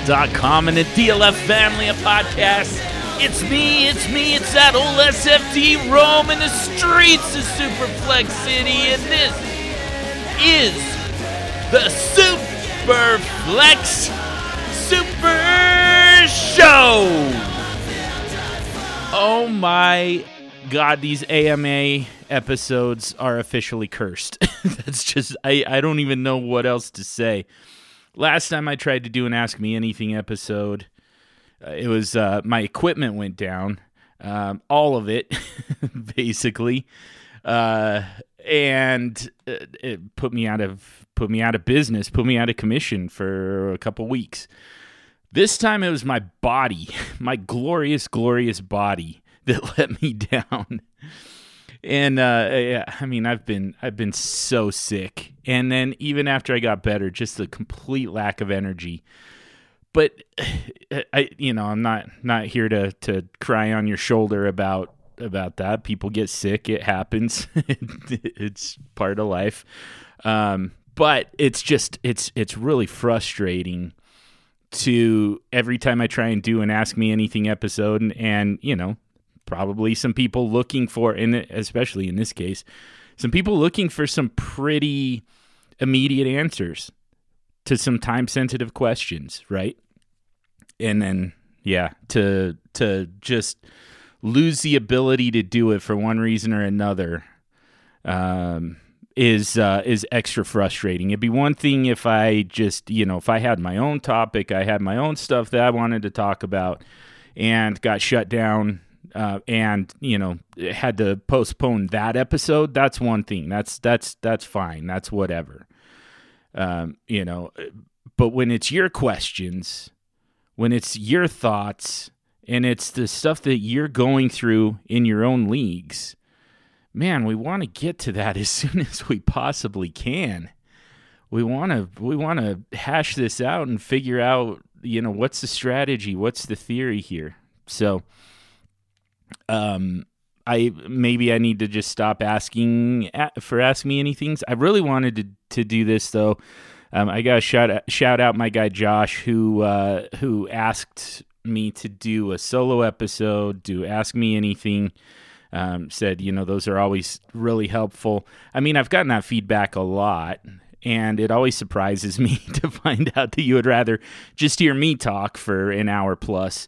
DLFBaseball.com and the DLF family of podcasts. It's me, it's me, it's that old SFD roaming the streets of Superflex City, and this is the Superflex Super Show. Oh my god, these AMA episodes are officially cursed. That's just I, I don't even know what else to say. Last time I tried to do an Ask Me Anything episode, uh, it was uh, my equipment went down, um, all of it, basically, uh, and uh, it put me out of put me out of business, put me out of commission for a couple weeks. This time it was my body, my glorious, glorious body that let me down and uh, yeah, I mean, I've been I've been so sick, and then even after I got better, just the complete lack of energy. But I, you know, I'm not not here to to cry on your shoulder about about that. People get sick; it happens. it's part of life. Um, but it's just it's it's really frustrating to every time I try and do an ask me anything episode and, and you know probably some people looking for, and especially in this case, some people looking for some pretty immediate answers to some time sensitive questions, right? And then, yeah, to to just lose the ability to do it for one reason or another um, is uh, is extra frustrating. It'd be one thing if I just you know if I had my own topic, I had my own stuff that I wanted to talk about, and got shut down uh, and you know had to postpone that episode that's one thing. That's that's that's fine. That's whatever. Um, you know but when it's your questions when it's your thoughts and it's the stuff that you're going through in your own leagues man we want to get to that as soon as we possibly can. We want to we want to hash this out and figure out you know what's the strategy what's the theory here? So um, I maybe I need to just stop asking for ask me anything. I really wanted to to do this though. Um, I got to shout out, shout out my guy Josh who uh, who asked me to do a solo episode. Do ask me anything. Um, said you know those are always really helpful. I mean I've gotten that feedback a lot, and it always surprises me to find out that you would rather just hear me talk for an hour plus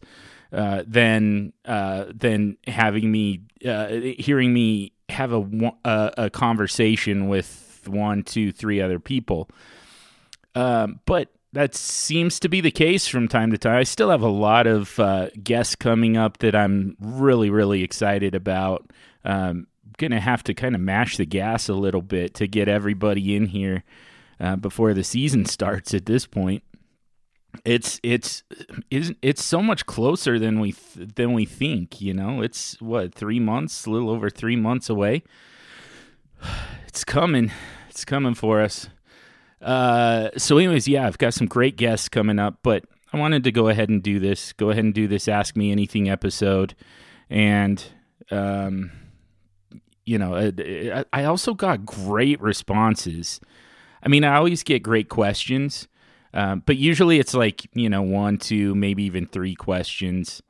uh, than uh, than having me uh, hearing me have a, a, conversation with one, two, three other people. Um, but that seems to be the case from time to time. I still have a lot of uh, guests coming up that I'm really, really excited about. Um, gonna have to kind of mash the gas a little bit to get everybody in here uh, before the season starts. At this point, it's it's it's so much closer than we th- than we think you know? It's what 3 months a little over 3 months away? It's coming. It's coming for us. Uh so anyways yeah I've got some great guests coming up but I wanted to go ahead and do this go ahead and do this ask me anything episode. And um you know I also got great responses. I mean I always get great questions um, but usually it's like, you know, one, two, maybe even three questions.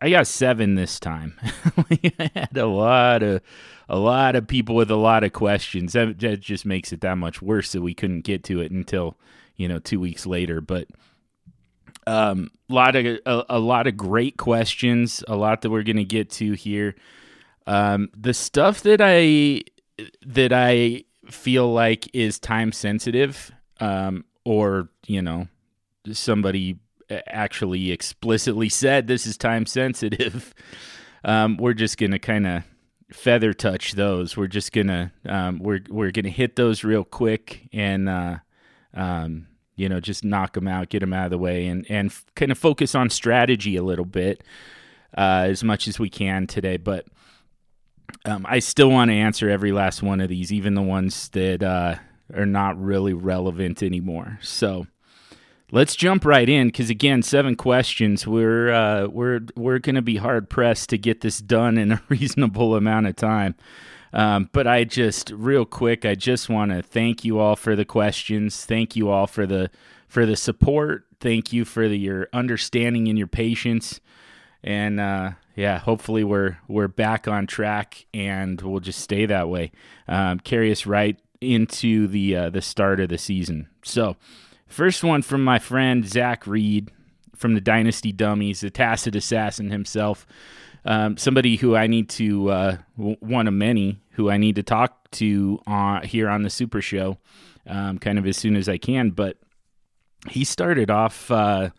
I got seven this time. I had a lot of a lot of people with a lot of questions. That, that, just makes it that much worse that we couldn't get to it until you know two weeks later. But um, a lot of a, a lot of great questions. A lot that we're gonna get to here. Um, the stuff that I that I feel like is time sensitive. Um, or you know somebody actually explicitly said this is time sensitive. Um, we're just gonna kind of feather touch those. We're just gonna um, we're we're gonna hit those real quick and uh, um, you know just knock them out get them out of the way and and f- kind of focus on strategy a little bit uh, as much as we can today. But um, I still want to answer every last one of these, even the ones that uh, are not really relevant anymore. So let's jump right in because again, seven questions. We're uh, we're we're going to be hard pressed to get this done in a reasonable amount of time. Um, but I just real quick, I just want to thank you all for the questions. Thank you all for the for the support. Thank you for the, your understanding and your patience. And uh, yeah, hopefully we're we're back on track and we'll just stay that way. Um, carry us right into the uh, the start of the season. So, first one from my friend Zach Reed from the Dynasty Dummies, the Tacit Assassin himself. Um, somebody who I need to uh, one of many who I need to talk to uh, here on the Super Show, um, kind of as soon as I can. But he started off. Uh,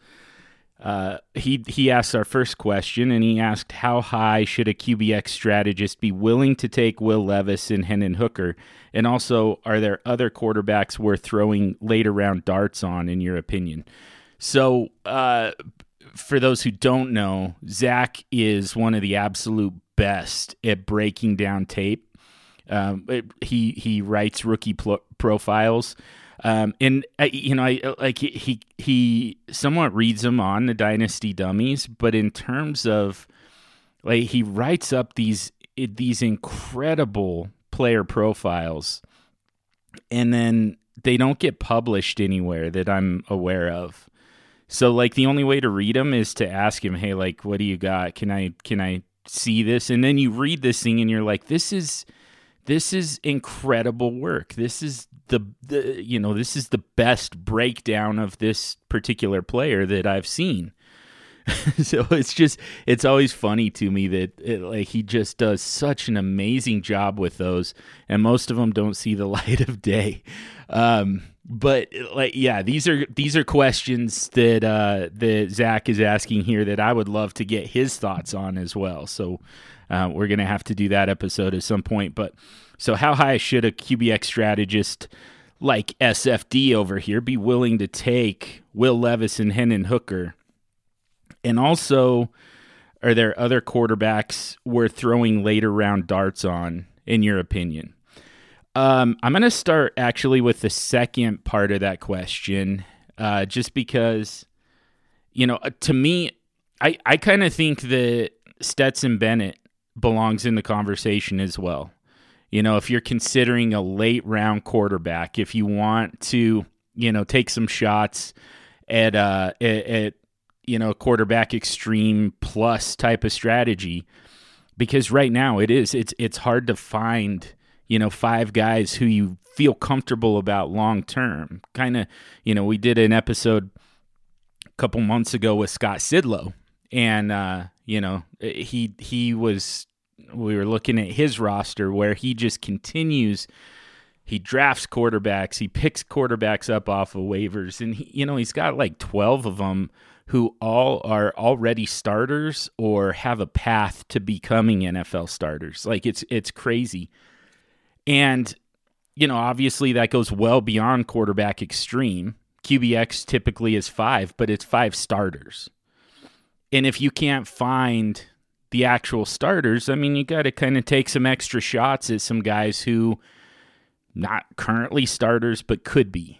uh, he he asked our first question, and he asked how high should a QBX strategist be willing to take Will Levis and Hendon Hooker, and also are there other quarterbacks worth throwing later round darts on, in your opinion? So, uh, for those who don't know, Zach is one of the absolute best at breaking down tape. Um, it, he he writes rookie pl- profiles. Um, and you know, I like he he somewhat reads them on the Dynasty Dummies, but in terms of like he writes up these these incredible player profiles, and then they don't get published anywhere that I'm aware of. So like the only way to read them is to ask him, "Hey, like, what do you got? Can I can I see this?" And then you read this thing, and you're like, "This is." This is incredible work. This is the, the you know this is the best breakdown of this particular player that I've seen. so it's just it's always funny to me that it, like he just does such an amazing job with those and most of them don't see the light of day um, but like yeah these are these are questions that uh that zach is asking here that i would love to get his thoughts on as well so uh, we're gonna have to do that episode at some point but so, how high should a QBX strategist like SFD over here be willing to take Will Levis and Hendon Hooker? And also, are there other quarterbacks worth throwing later round darts on, in your opinion? Um, I'm going to start actually with the second part of that question, uh, just because, you know, uh, to me, I, I kind of think that Stetson Bennett belongs in the conversation as well. You know, if you're considering a late round quarterback, if you want to, you know, take some shots at uh at, at you know, quarterback extreme plus type of strategy because right now it is it's it's hard to find, you know, five guys who you feel comfortable about long term. Kind of, you know, we did an episode a couple months ago with Scott Sidlow and uh, you know, eh, he he was we were looking at his roster where he just continues he drafts quarterbacks he picks quarterbacks up off of waivers and he, you know he's got like 12 of them who all are already starters or have a path to becoming NFL starters. Like it's it's crazy. And you know obviously that goes well beyond quarterback extreme. QBX typically is 5 but it's 5 starters and if you can't find the actual starters, I mean, you got to kind of take some extra shots at some guys who not currently starters but could be.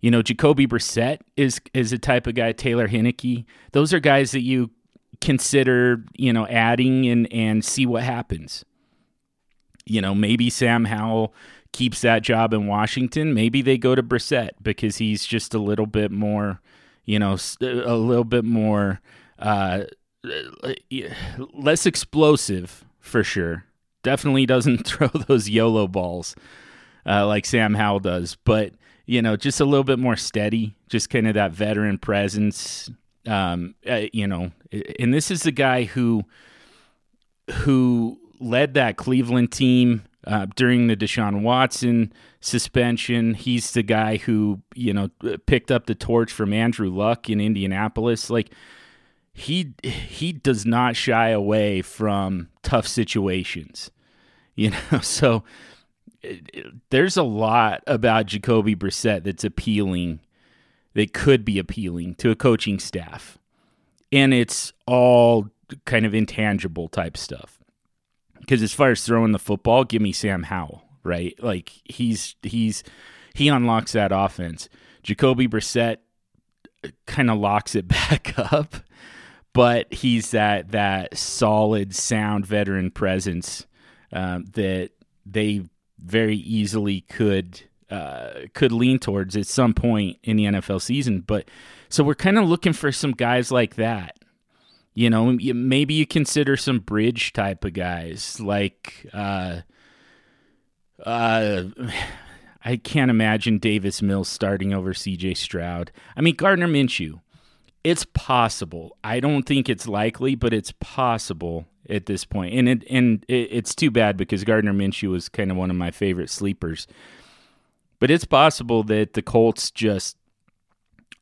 You know, Jacoby Brissett is is a type of guy. Taylor Heinicke, those are guys that you consider, you know, adding and and see what happens. You know, maybe Sam Howell keeps that job in Washington. Maybe they go to Brissett because he's just a little bit more, you know, a little bit more. Uh, less explosive for sure. Definitely doesn't throw those YOLO balls uh, like Sam Howell does, but you know, just a little bit more steady, just kind of that veteran presence. Um, uh, you know, and this is the guy who who led that Cleveland team uh, during the Deshaun Watson suspension. He's the guy who you know picked up the torch from Andrew Luck in Indianapolis. Like he he does not shy away from tough situations. You know, so there's a lot about Jacoby Brissett that's appealing, that could be appealing to a coaching staff, and it's all kind of intangible type stuff. Because as far as throwing the football, give me Sam Howell, right? Like he's he's he unlocks that offense. Jacoby Brissett uh, kind of locks it back up, but he's that that solid, sound veteran presence um, that they very easily could uh, could lean towards at some point in the NFL season. But so we're kind of looking for some guys like that. You know, maybe you consider some bridge type of guys like. Uh, uh, I can't imagine Davis Mills starting over CJ Stroud. I mean, Gardner Minshew. It's possible. I don't think it's likely, but it's possible at this point. And it and it, it's too bad because Gardner Minshew was kind of one of my favorite sleepers. But it's possible that the Colts just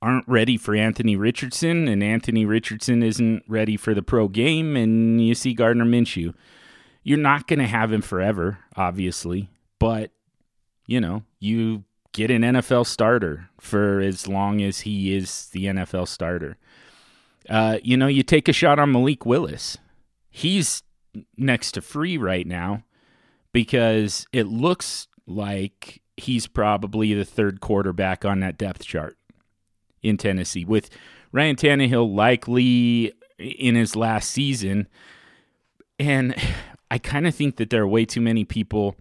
aren't ready for Anthony Richardson, and Anthony Richardson isn't ready for the pro game, and you see Gardner Minshew. You're not going to have him forever, obviously, but you know, you get an NFL starter for as long as he is the NFL starter. Uh, you know, you take a shot on Malik Willis. He's next to free right now because it looks like he's probably the third quarterback on that depth chart in Tennessee, with Ryan Tannehill likely in his last season. And I kind of think that there are way too many people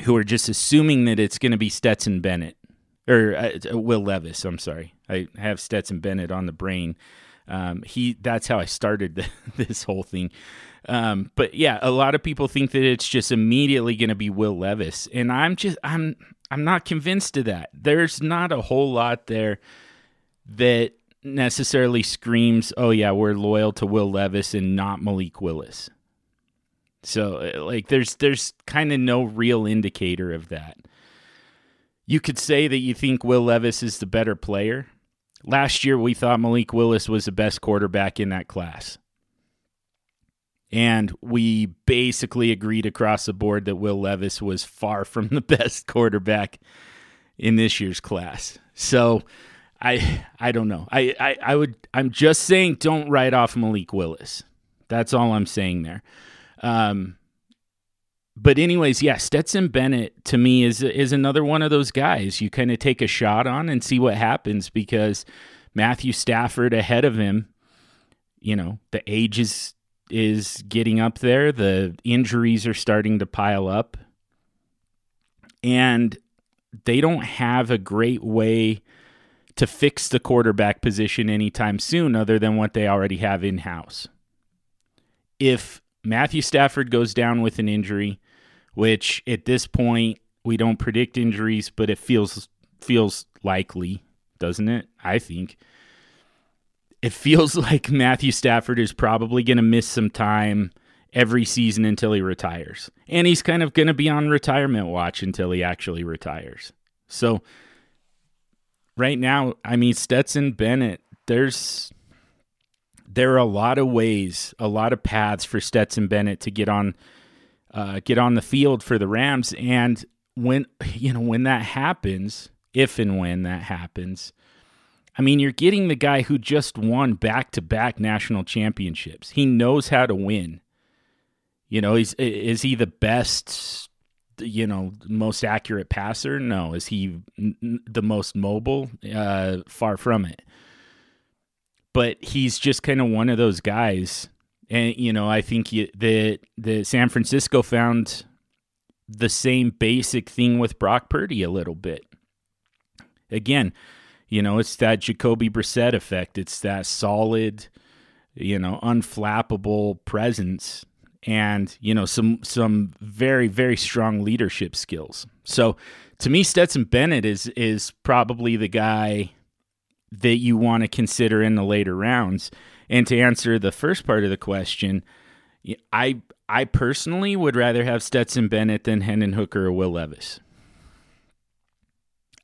who are just assuming that it's going to be Stetson Bennett or uh, Will Levis. I'm sorry, I have Stetson Bennett on the brain. Um, he that's how I started the, this whole thing. Um, but yeah, a lot of people think that it's just immediately going to be Will Levis, and I'm just I'm I'm not convinced of that. There's not a whole lot there that necessarily screams, "Oh yeah, we're loyal to Will Levis and not Malik Willis." So uh, like there's there's kind of no real indicator of that. You could say that you think Will Levis is the better player. Last year we thought Malik Willis was the best quarterback in that class. And we basically agreed across the board that Will Levis was far from the best quarterback in this year's class. So I I don't know. I, I, I would I'm just saying don't write off Malik Willis. That's all I'm saying there. Um, but anyways, yeah, Stetson Bennett to me is is another one of those guys you kind of take a shot on and see what happens because Matthew Stafford ahead of him, you know, the age is is getting up there, the injuries are starting to pile up. And they don't have a great way to fix the quarterback position anytime soon other than what they already have in house. If Matthew Stafford goes down with an injury, which at this point we don't predict injuries, but it feels feels likely, doesn't it? I think it feels like Matthew Stafford is probably going to miss some time every season until he retires. And he's kind of going to be on retirement watch until he actually retires. So right now, I mean Stetson Bennett, there's there are a lot of ways, a lot of paths for Stetson Bennett to get on uh, get on the field for the Rams. And when you know when that happens, if and when that happens, I mean you're getting the guy who just won back to back national championships. He knows how to win. You know, he's is he the best you know most accurate passer no is he the most mobile uh far from it but he's just kind of one of those guys. And you know, I think that the San Francisco found the same basic thing with Brock Purdy a little bit. Again, you know, it's that Jacoby Brissett effect. It's that solid, you know, unflappable presence and, you know, some some very very strong leadership skills. So, to me Stetson Bennett is is probably the guy that you want to consider in the later rounds. And to answer the first part of the question, I I personally would rather have Stetson Bennett than Hendon Hooker or Will Levis.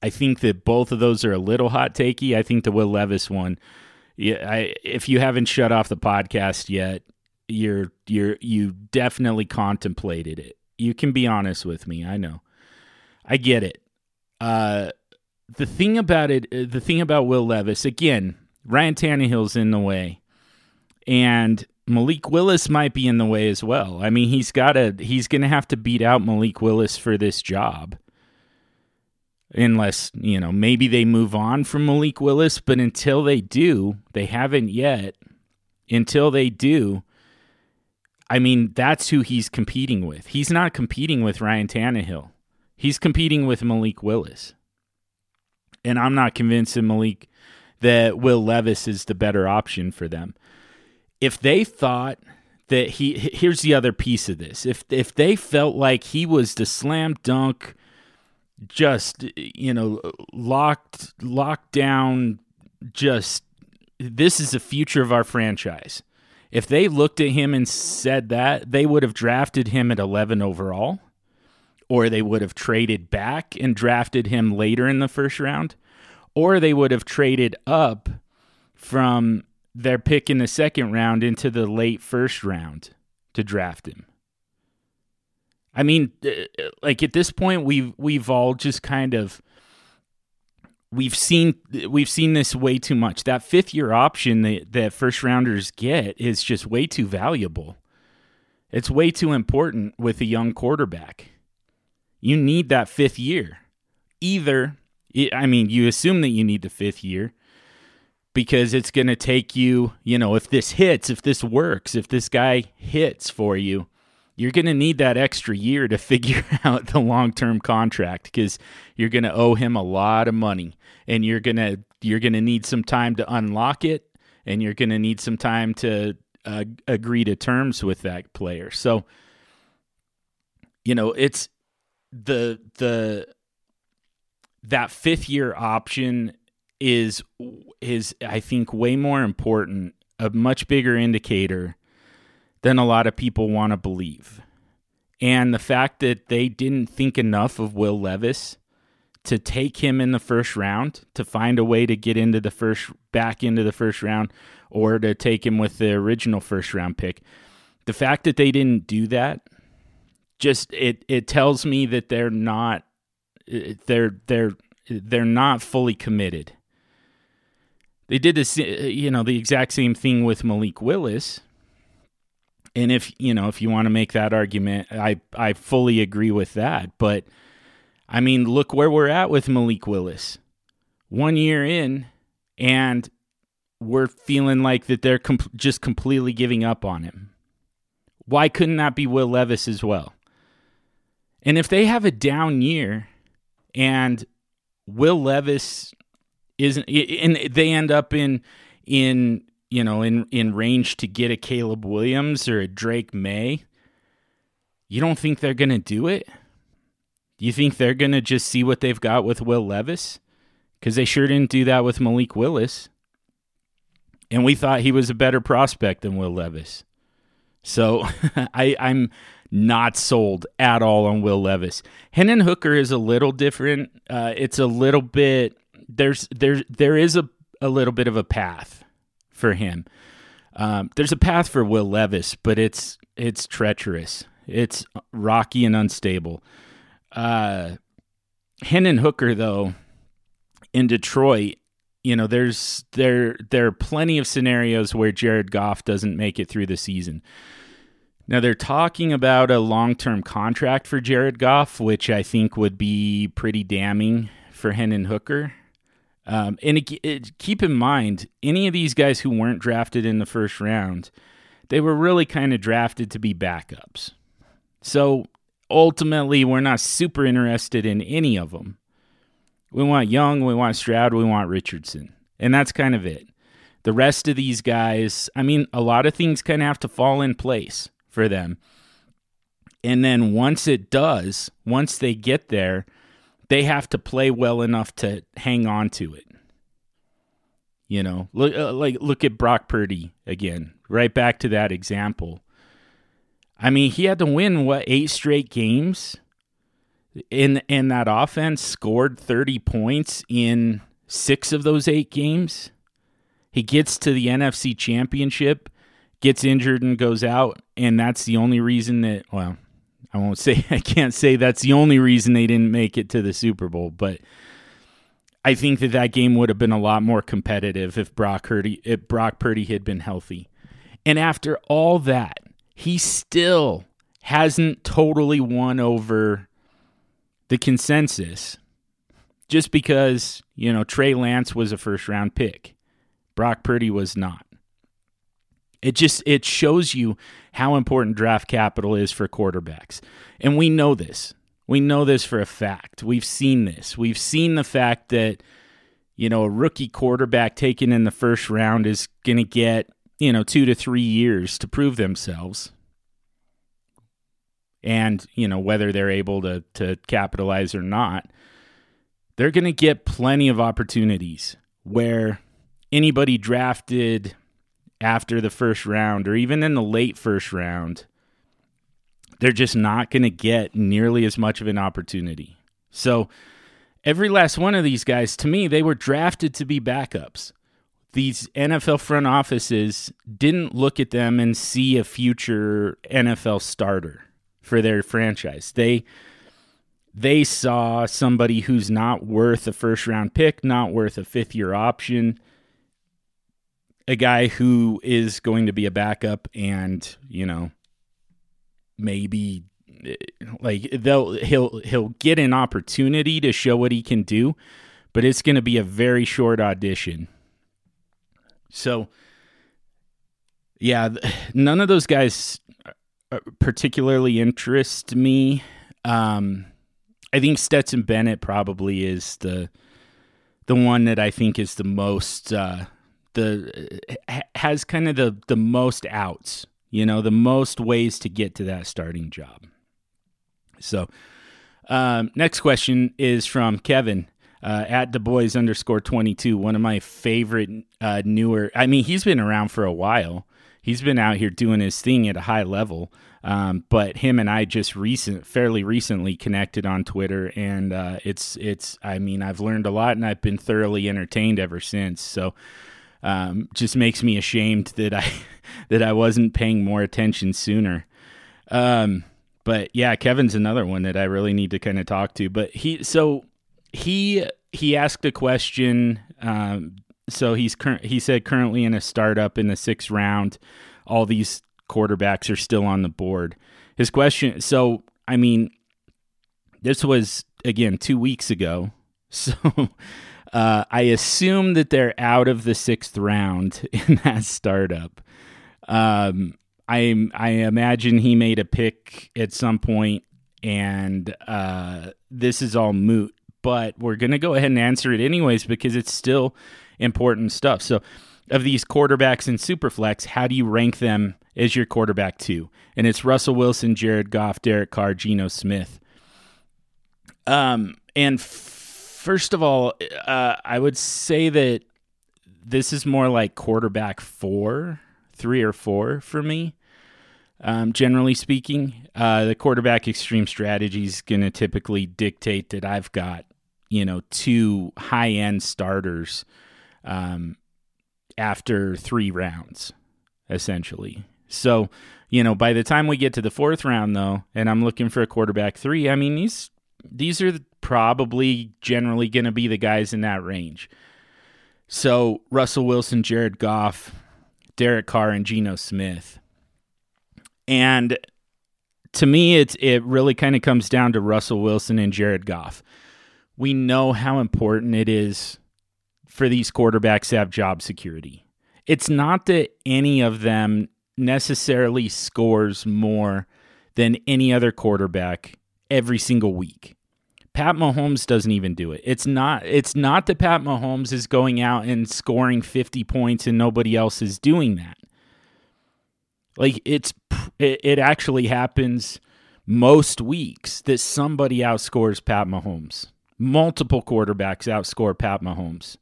I think that both of those are a little hot takey. I think the Will Levis one, yeah, I, if you haven't shut off the podcast yet, you're you're you definitely contemplated it. You can be honest with me. I know. I get it. Uh, the thing about it, uh, the thing about Will Levis, again, Ryan Tannehill's in the way, and Malik Willis might be in the way as well. I mean, he's got to, he's going to have to beat out Malik Willis for this job. unless, you know, maybe they move on from Malik Willis. But until they do, they haven't yet. Until they do, I mean, that's who he's competing with. He's not competing with Ryan Tannehill. He's competing with Malik Willis. And I'm not convinced that Malik that Will Levis is the better option for them. If they thought that he here's the other piece of this. If if they felt like he was the slam dunk just you know locked locked down just this is the future of our franchise. If they looked at him and said that, they would have drafted him at 11 overall or they would have traded back and drafted him later in the first round or they would have traded up from their pick in the second round into the late first round to draft him. I mean, uh, like at this point, we've we've all just kind of we've seen we've seen this way too much. That fifth year option that, that first rounders get is just way too valuable. It's way too important with a young quarterback. You need that fifth year. Either, I mean, you assume that you need the fifth year because it's going to take you, you know, if this hits, if this works, if this guy hits for you, you're going to need that extra year to figure out the long-term contract because you're going to owe him a lot of money and you're going to you're going to need some time to unlock it and you're going to need some time to uh, agree to terms with that player. So you know, it's the the that fifth year option is is I think way more important, a much bigger indicator than a lot of people want to believe. And the fact that they didn't think enough of Will Levis to take him in the first round, to find a way to get into the first back into the first round or to take him with the original first round pick. The fact that they didn't do that just it it tells me that they're not they're they're they're not fully committed. They did this you know the exact same thing with Malik Willis. And if you know if you want to make that argument i i fully agree with that. But i mean look where we're at with malik willis. One year in and we're feeling like that they're com- just completely giving up on him. Why couldn't that be will levis as well and if they have a down year and will levis isn't and they end up in in you know, in in range to get a Caleb Williams or a Drake Maye, you don't think they're going to do it? You think they're going to just see what they've got with Will Levis? Because they sure didn't do that with Malik Willis. And we thought he was a better prospect than Will Levis. So I, I'm not sold at all on Will Levis. Hendon Hooker is a little different. Uh, it's a little bit there's there there is a, a little bit of a path for him. Um, there's a path for Will Levis, but it's it's treacherous. It's rocky and unstable. Uh, Hendon Hooker, though, in Detroit, you know, there's there there are plenty of scenarios where Jared Goff doesn't make it through the season. Now they're talking about a long-term contract for Jared Goff, which I think would be pretty damning for Hendon Hooker. Um, and it, it, keep in mind, any of these guys who weren't drafted in the first round, they were really kind of drafted to be backups. So ultimately, we're not super interested in any of them. We want Young, we want Stroud, we want Richardson. And that's kind of it. The rest of these guys, I mean, a lot of things kind of have to fall in place for them. And then once it does, once they get there, they have to play well enough to hang on to it. You know, look uh, like look at Brock Purdy again. Right back to that example. I mean, he had to win what eight straight games in in that offense. Scored thirty points in six of those eight games. He gets to the NFC Championship, gets injured and goes out, and that's the only reason that well, I won't say I can't say that's the only reason they didn't make it to the Super Bowl, but I think that that game would have been a lot more competitive if Brock Purdy if Brock Purdy had been healthy. And after all that, he still hasn't totally won over the consensus. just because, you know, Trey Lance was a first round pick. Brock Purdy was not. It just it shows you how important draft capital is for quarterbacks. And we know this. We know this for a fact. We've seen this. We've seen the fact that you know, a rookie quarterback taken in the first round is going to get, you know, 2 to 3 years to prove themselves. And, you know, whether they're able to to capitalize or not, they're going to get plenty of opportunities where anybody drafted after the first round or even in the late first round, they're just not going to get nearly as much of an opportunity. So, every last one of these guys, to me, they were drafted to be backups. These NFL front offices didn't look at them and see a future NFL starter for their franchise. They they saw somebody who's not worth a first round pick, not worth a fifth year option, a guy who is going to be a backup and, you know, maybe like they'll he'll he'll get an opportunity to show what he can do, but it's going to be a very short audition. So yeah, none of those guys uh, particularly interest me. Um, I think Stetson Bennett probably is the the one that I think is the most uh, the has kind of the the most outs. You know, the most ways to get to that starting job. So, um, next question is from Kevin uh, at the boys underscore 22. One of my favorite uh, newer, I mean, he's been around for a while. He's been out here doing his thing at a high level. Um, but him and I just recent, fairly recently connected on Twitter, and uh, it's it's. I mean, I've learned a lot, and I've been thoroughly entertained ever since. So, um, just makes me ashamed that I that I wasn't paying more attention sooner. Um, but yeah, Kevin's another one that I really need to kind of talk to. But he so he he asked a question. Um, so he's current. He said currently in a startup in the sixth round, all these quarterbacks are still on the board. His question. So I mean, this was again two weeks ago. So uh, I assume that they're out of the sixth round in that startup. Um, I I imagine he made a pick at some point, and uh, this is all moot. But we're gonna go ahead and answer it anyways because it's still important stuff. So, of these quarterbacks in Superflex, how do you rank them as your quarterback two? And it's Russell Wilson, Jared Goff, Derek Carr, Geno Smith. Um, and f- first of all, uh, I would say that this is more like quarterback four, three or four for me. Um, generally speaking, uh, the quarterback extreme strategy is going to typically dictate that I've got, you know, two high end starters um, after three rounds, essentially. So, you know, by the time we get to the fourth round, though, and I'm looking for a quarterback three, I mean, these these are probably generally going to be the guys in that range. So, Russell Wilson, Jared Goff, Derek Carr, and Geno Smith. And to me, it's it really kind of comes down to Russell Wilson and Jared Goff. We know how important it is for these quarterbacks to have job security. It's not that any of them necessarily scores more than any other quarterback every single week. Pat Mahomes doesn't even do it. It's not it's not that Pat Mahomes is going out and scoring 50 points and nobody else is doing that. Like it's it, actually happens most weeks that somebody outscores Pat Mahomes. Multiple quarterbacks outscore Pat Mahomes.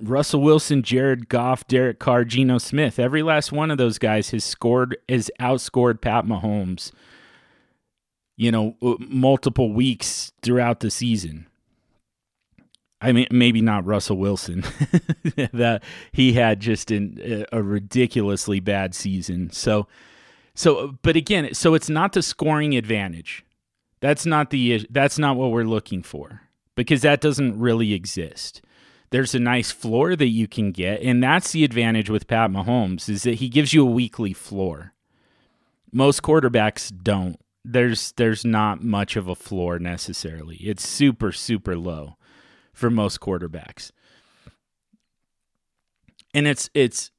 Russell Wilson, Jared Goff, Derek Carr, Geno Smith. Every last one of those guys has scored, has outscored Pat Mahomes, you know, uh, multiple weeks throughout the season. I mean, maybe not Russell Wilson. that he had just an, a ridiculously bad season. So, so, but again, so it's not the scoring advantage. That's not the. That's not what we're looking for because that doesn't really exist. There's a nice floor that you can get, and that's the advantage with Pat Mahomes is that he gives you a weekly floor. Most quarterbacks don't, there's there's not much of a floor necessarily. It's super super low for most quarterbacks. And it's it's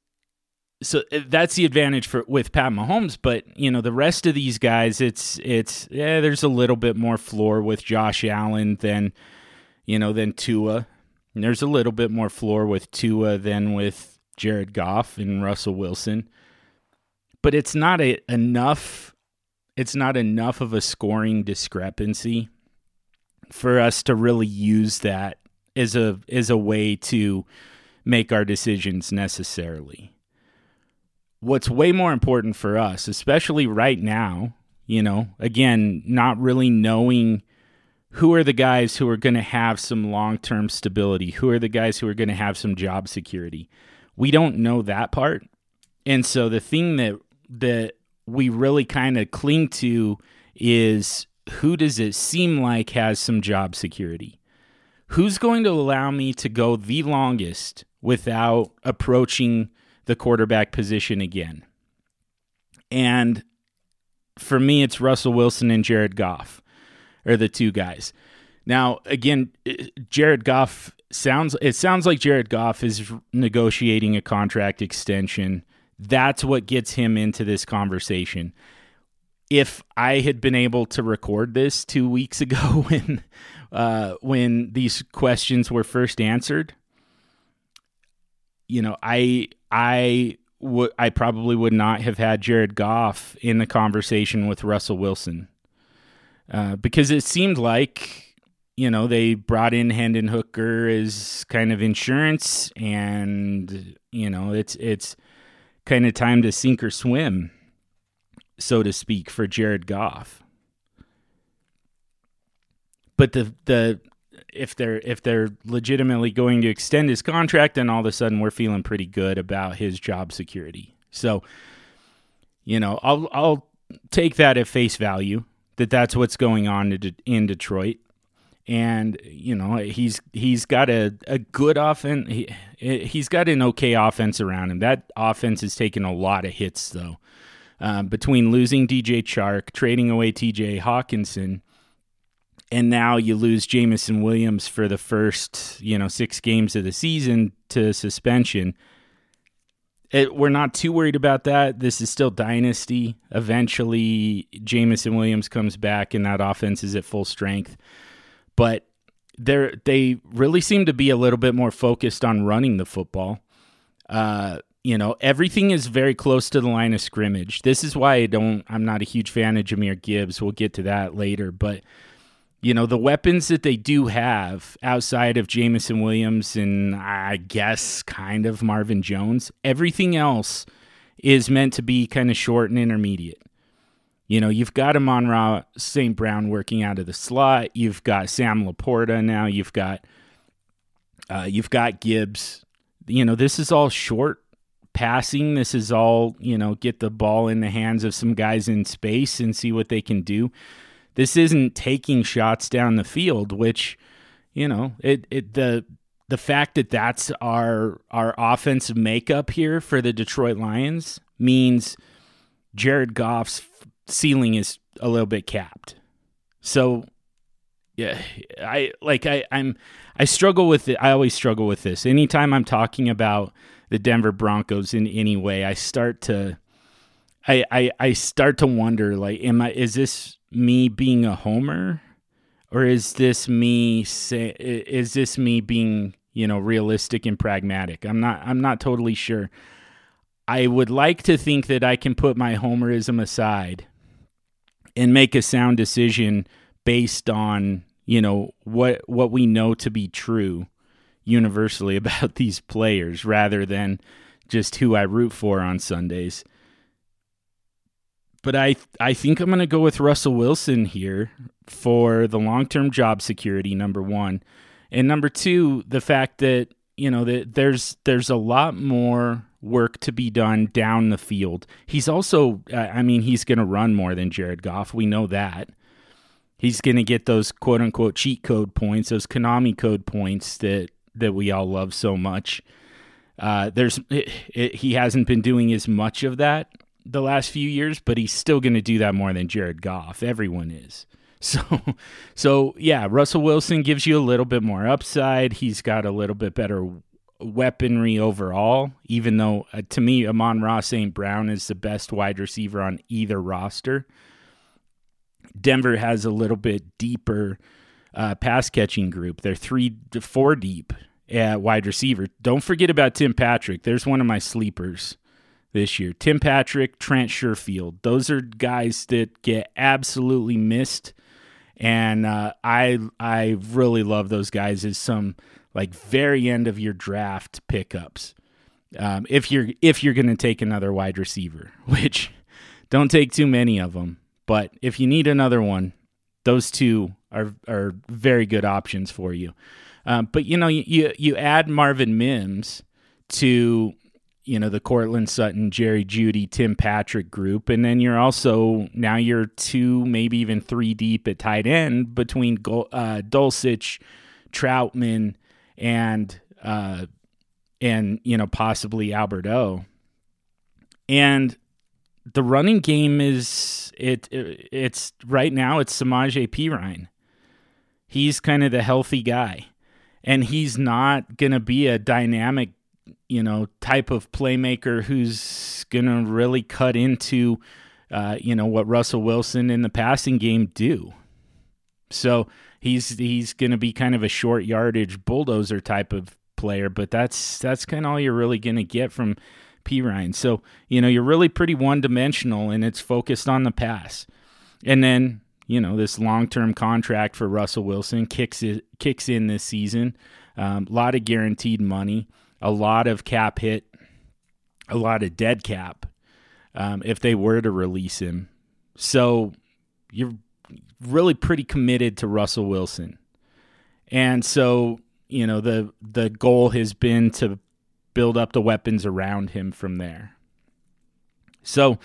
so uh, that's the advantage for with Pat Mahomes, but you know the rest of these guys, it's it's yeah, there's a little bit more floor with Josh Allen than you know than Tua. And there's a little bit more floor with Tua than with Jared Goff and Russell Wilson, but it's not a, enough. It's not enough of a scoring discrepancy for us to really use that as a as a way to make our decisions necessarily what's way more important for us, especially right now, you know, again, not really knowing who are the guys who are going to have some long term stability, who are the guys who are going to have some job security. We don't know that part. And so the thing that that we really kind of cling to is who does it seem like has some job security? Who's going to allow me to go the longest without approaching the quarterback position again. And for me, it's Russell Wilson and Jared Goff are the two guys. Now, again, eh, Jared Goff sounds it sounds like Jared Goff is negotiating a contract extension. That's what gets him into this conversation. If I had been able to record this two weeks ago when uh, when these questions were first answered, you know, I I would I probably would not have had Jared Goff in the conversation with Russell Wilson uh, because it seemed like you know they brought in Hendon Hooker as kind of insurance, and you know it's it's kind of time to sink or swim, so to speak, for Jared Goff. But the the if they're if they're legitimately going to extend his contract, then all of a sudden we're feeling pretty good about his job security. So, you know, I'll I'll take that at face value that that's what's going on in Detroit, and you know he's he's got a, a good offense. He's got an okay offense around him. That offense has taken a lot of hits though. Uh, between losing DJ Chark, trading away TJ Hockenson, and now you lose Jameson Williams for the first, you know, six games of the season to suspension. It, we're not too worried about that. This is still dynasty. Eventually, Jameson Williams comes back, and that offense is at full strength. But they they really seem to be a little bit more focused on running the football. Uh, you know, everything is very close to the line of scrimmage. This is why I don't. I'm not a huge fan of Jahmyr Gibbs. We'll get to that later, but you know, the weapons that they do have outside of Jameson Williams and I guess kind of Marvin Jones, everything else is meant to be kind of short and intermediate. You know, you've got Amon-Ra St. Brown working out of the slot. You've got Sam LaPorta now. You've got uh, you've got Gibbs. You know, this is all short passing. This is all, you know, get the ball in the hands of some guys in space and see what they can do. This isn't taking shots down the field, which you know it, it the the fact that that's our our offensive makeup here for the Detroit Lions means Jared Goff's ceiling is a little bit capped. So yeah, I like I I'm I struggle with it. I always struggle with this. Anytime I'm talking about the Denver Broncos in any way, I start to I I, I start to wonder like am I is this me being a homer or is this me say is this me being you know realistic and pragmatic i'm not i'm not totally sure i would like to think that i can put my homerism aside and make a sound decision based on you know what what we know to be true universally about these players rather than just who I root for on Sundays but I I think I'm going to go with Russell Wilson here for the long-term job security number 1. And number 2, the fact that, you know, that there's there's a lot more work to be done down the field. He's also I mean, he's going to run more than Jared Goff. We know that. He's going to get those quote unquote cheat code points, those Konami code points that that we all love so much. Uh, there's it, it, he hasn't been doing as much of that the last few years, but he's still going to do that more than Jared Goff. Everyone is. So, so yeah, Russell Wilson gives you a little bit more upside. He's got a little bit better weaponry overall, even though uh, to me, Amon-Ra St. Brown is the best wide receiver on either roster. Denver has a little bit deeper uh, pass catching group. They're three to four deep at wide receiver. Don't forget about Tim Patrick. There's one of my sleepers this year. Tim Patrick, Trent Sherfield. Those are guys that get absolutely missed. And uh, I I really love those guys as some like very end of your draft pickups. Um, if you're if you're going to take another wide receiver, which don't take too many of them, but if you need another one, those two are are very good options for you. Um, but you know, you you add Marvin Mims to you know the Courtland Sutton, Jerry Jeudy, Tim Patrick group, and then you're also now you're two, maybe even three deep at tight end between uh, Dulcich, Trautman, and uh, and you know possibly Albert O. And the running game is it, it it's right now it's Samaje Perine. He's kind of the healthy guy, and he's not gonna be a dynamic you know, type of playmaker who's going to really cut into, uh, you know, what Russell Wilson in the passing game do. So he's he's going to be kind of a short yardage bulldozer type of player, but that's that's kind of all you're really going to get from Perine. So you know, you're really pretty one dimensional, and it's focused on the pass. And then you know, this long term contract for Russell Wilson kicks it kicks in this season. A um, lot of guaranteed money a lot of cap hit, a lot of dead cap um, if they were to release him. So you're really pretty committed to Russell Wilson. And so, you know, the the goal has been to build up the weapons around him from there. So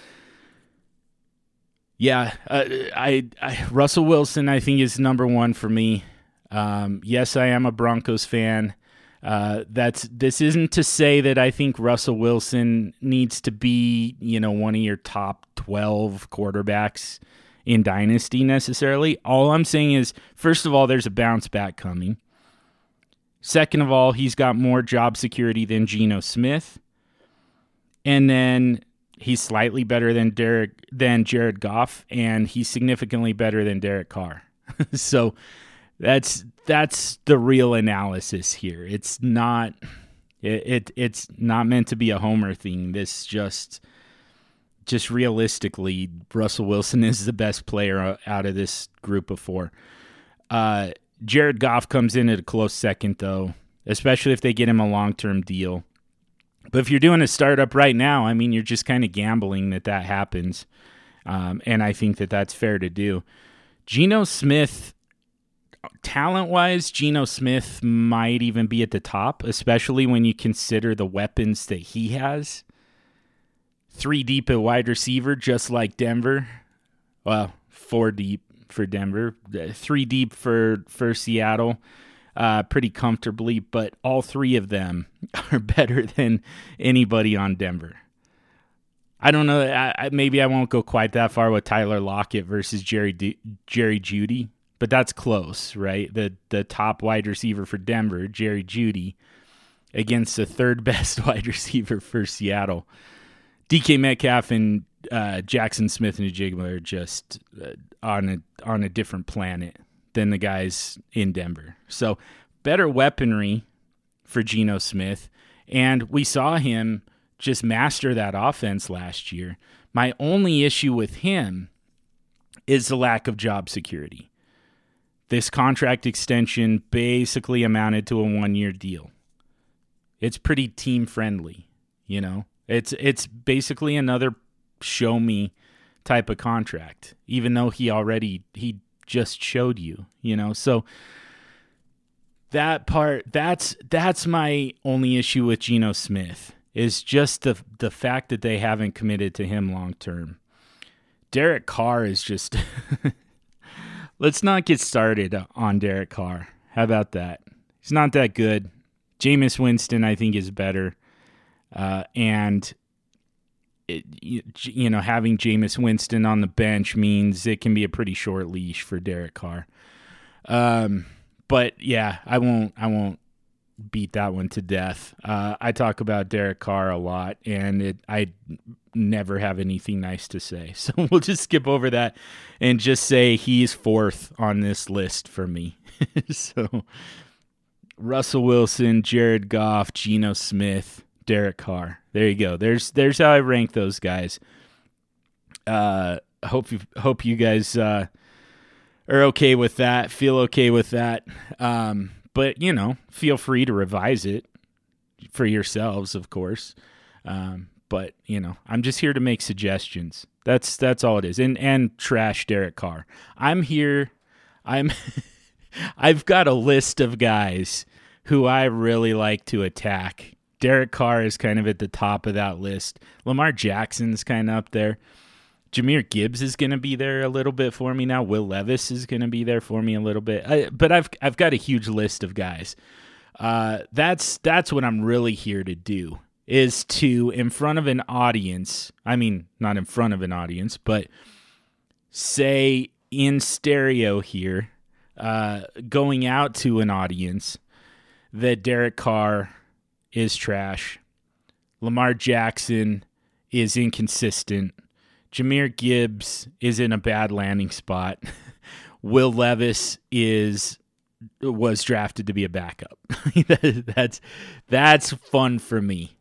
yeah, uh, I, I, Russell Wilson I think is number 1 for me. Um, yes, I am a Broncos fan. Uh, that's this isn't to say that I think Russell Wilson needs to be, you know, one of your top 12 quarterbacks in dynasty necessarily. All I'm saying is first of all there's a bounce back coming. Second of all, he's got more job security than Geno Smith. And then he's slightly better than Derek than Jared Goff and he's significantly better than Derek Carr. so that's that's the real analysis here. It's not it, it it's not meant to be a homer thing. This just just realistically, Russell Wilson is the best player out of this group of four. Uh, Jared Goff comes in at a close second, though, especially if they get him a long term deal. But if you're doing a startup right now, I mean, you're just kind of gambling that that happens. Um, and I think that that's fair to do. Geno Smith talent wise, Geno Smith might even be at the top, especially when you consider the weapons that he has. Three deep at wide receiver, just like Denver. Well, four deep for Denver, three deep for for Seattle, uh, pretty comfortably. But all three of them are better than anybody on Denver. I don't know. I, maybe I won't go quite that far with Tyler Lockett versus Jerry D, Jerry Jeudy but that's close, right? The the top wide receiver for Denver, Jerry Jeudy, against the third best wide receiver for Seattle. DK Metcalf and uh, Jaxon Smith-Njigba are just uh, on a on a different planet than the guys in Denver. So better weaponry for Geno Smith, and we saw him just master that offense last year. My only issue with him is the lack of job security this contract extension basically amounted to a one year deal. It's pretty team friendly, you know. It's it's basically another show me type of contract, even though he already he just showed you, you know. So that part that's that's my only issue with Geno Smith is just the the fact that they haven't committed to him long term. Derek Carr is just Let's not get started on Derek Carr. How about that? He's not that good. Jameis Winston, I think, is better. Uh, and it, you know, having Jameis Winston on the bench means it can be a pretty short leash for Derek Carr. Um, but yeah, I won't. I won't beat that one to death. Uh, I talk about Derek Carr a lot, and it I never have anything nice to say. So we'll just skip over that and just say he's fourth on this list for me. so Russell Wilson, Jared Goff, Geno Smith, Derek Carr. There you go. There's there's how I rank those guys. Uh, hope you hope you guys uh, are okay with that. Feel okay with that. Um, but you know, feel free to revise it for yourselves, of course. Um, but you know, I'm just here to make suggestions. That's that's all it is. And and trash Derek Carr. I'm here. I'm. I've got a list of guys who I really like to attack. Derek Carr is kind of at the top of that list. Lamar Jackson's kind of up there. Jahmyr Gibbs is going to be there a little bit for me now. Will Levis is going to be there for me a little bit. I, but I've I've got a huge list of guys. Uh, that's that's what I'm really here to do is to in front of an audience. I mean, not in front of an audience, but say in stereo here, uh, going out to an audience that Derek Carr is trash, Lamar Jackson is inconsistent Jahmyr Gibbs is in a bad landing spot. Will Levis is was drafted to be a backup. that's that's fun for me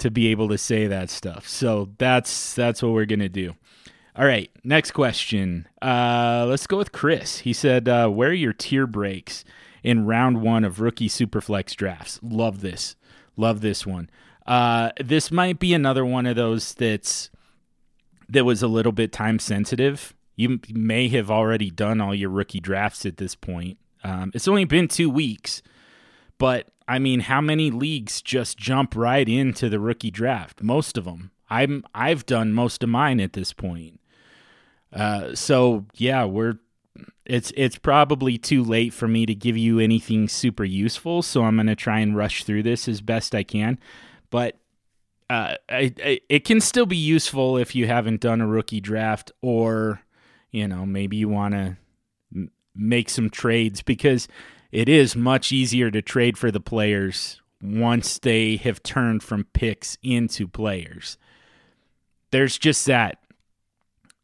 to be able to say that stuff. So that's that's what we're gonna do. All right, next question. Uh, let's go with Chris. He said, uh, "Where are your tier breaks in round one of rookie superflex drafts?" Love this, love this one. Uh, this might be another one of those that's that was a little bit time sensitive. You may have already done all your rookie drafts at this point. Um, it's only been two weeks, but I mean, how many leagues just jump right into the rookie draft? Most of them. I'm I've done most of mine at this point. Uh, so yeah, we're it's it's probably too late for me to give you anything super useful. So I'm gonna try and rush through this as best I can. But uh, I, I, it can still be useful if you haven't done a rookie draft or you know maybe you want to m- make some trades because it is much easier to trade for the players once they have turned from picks into players. There's just that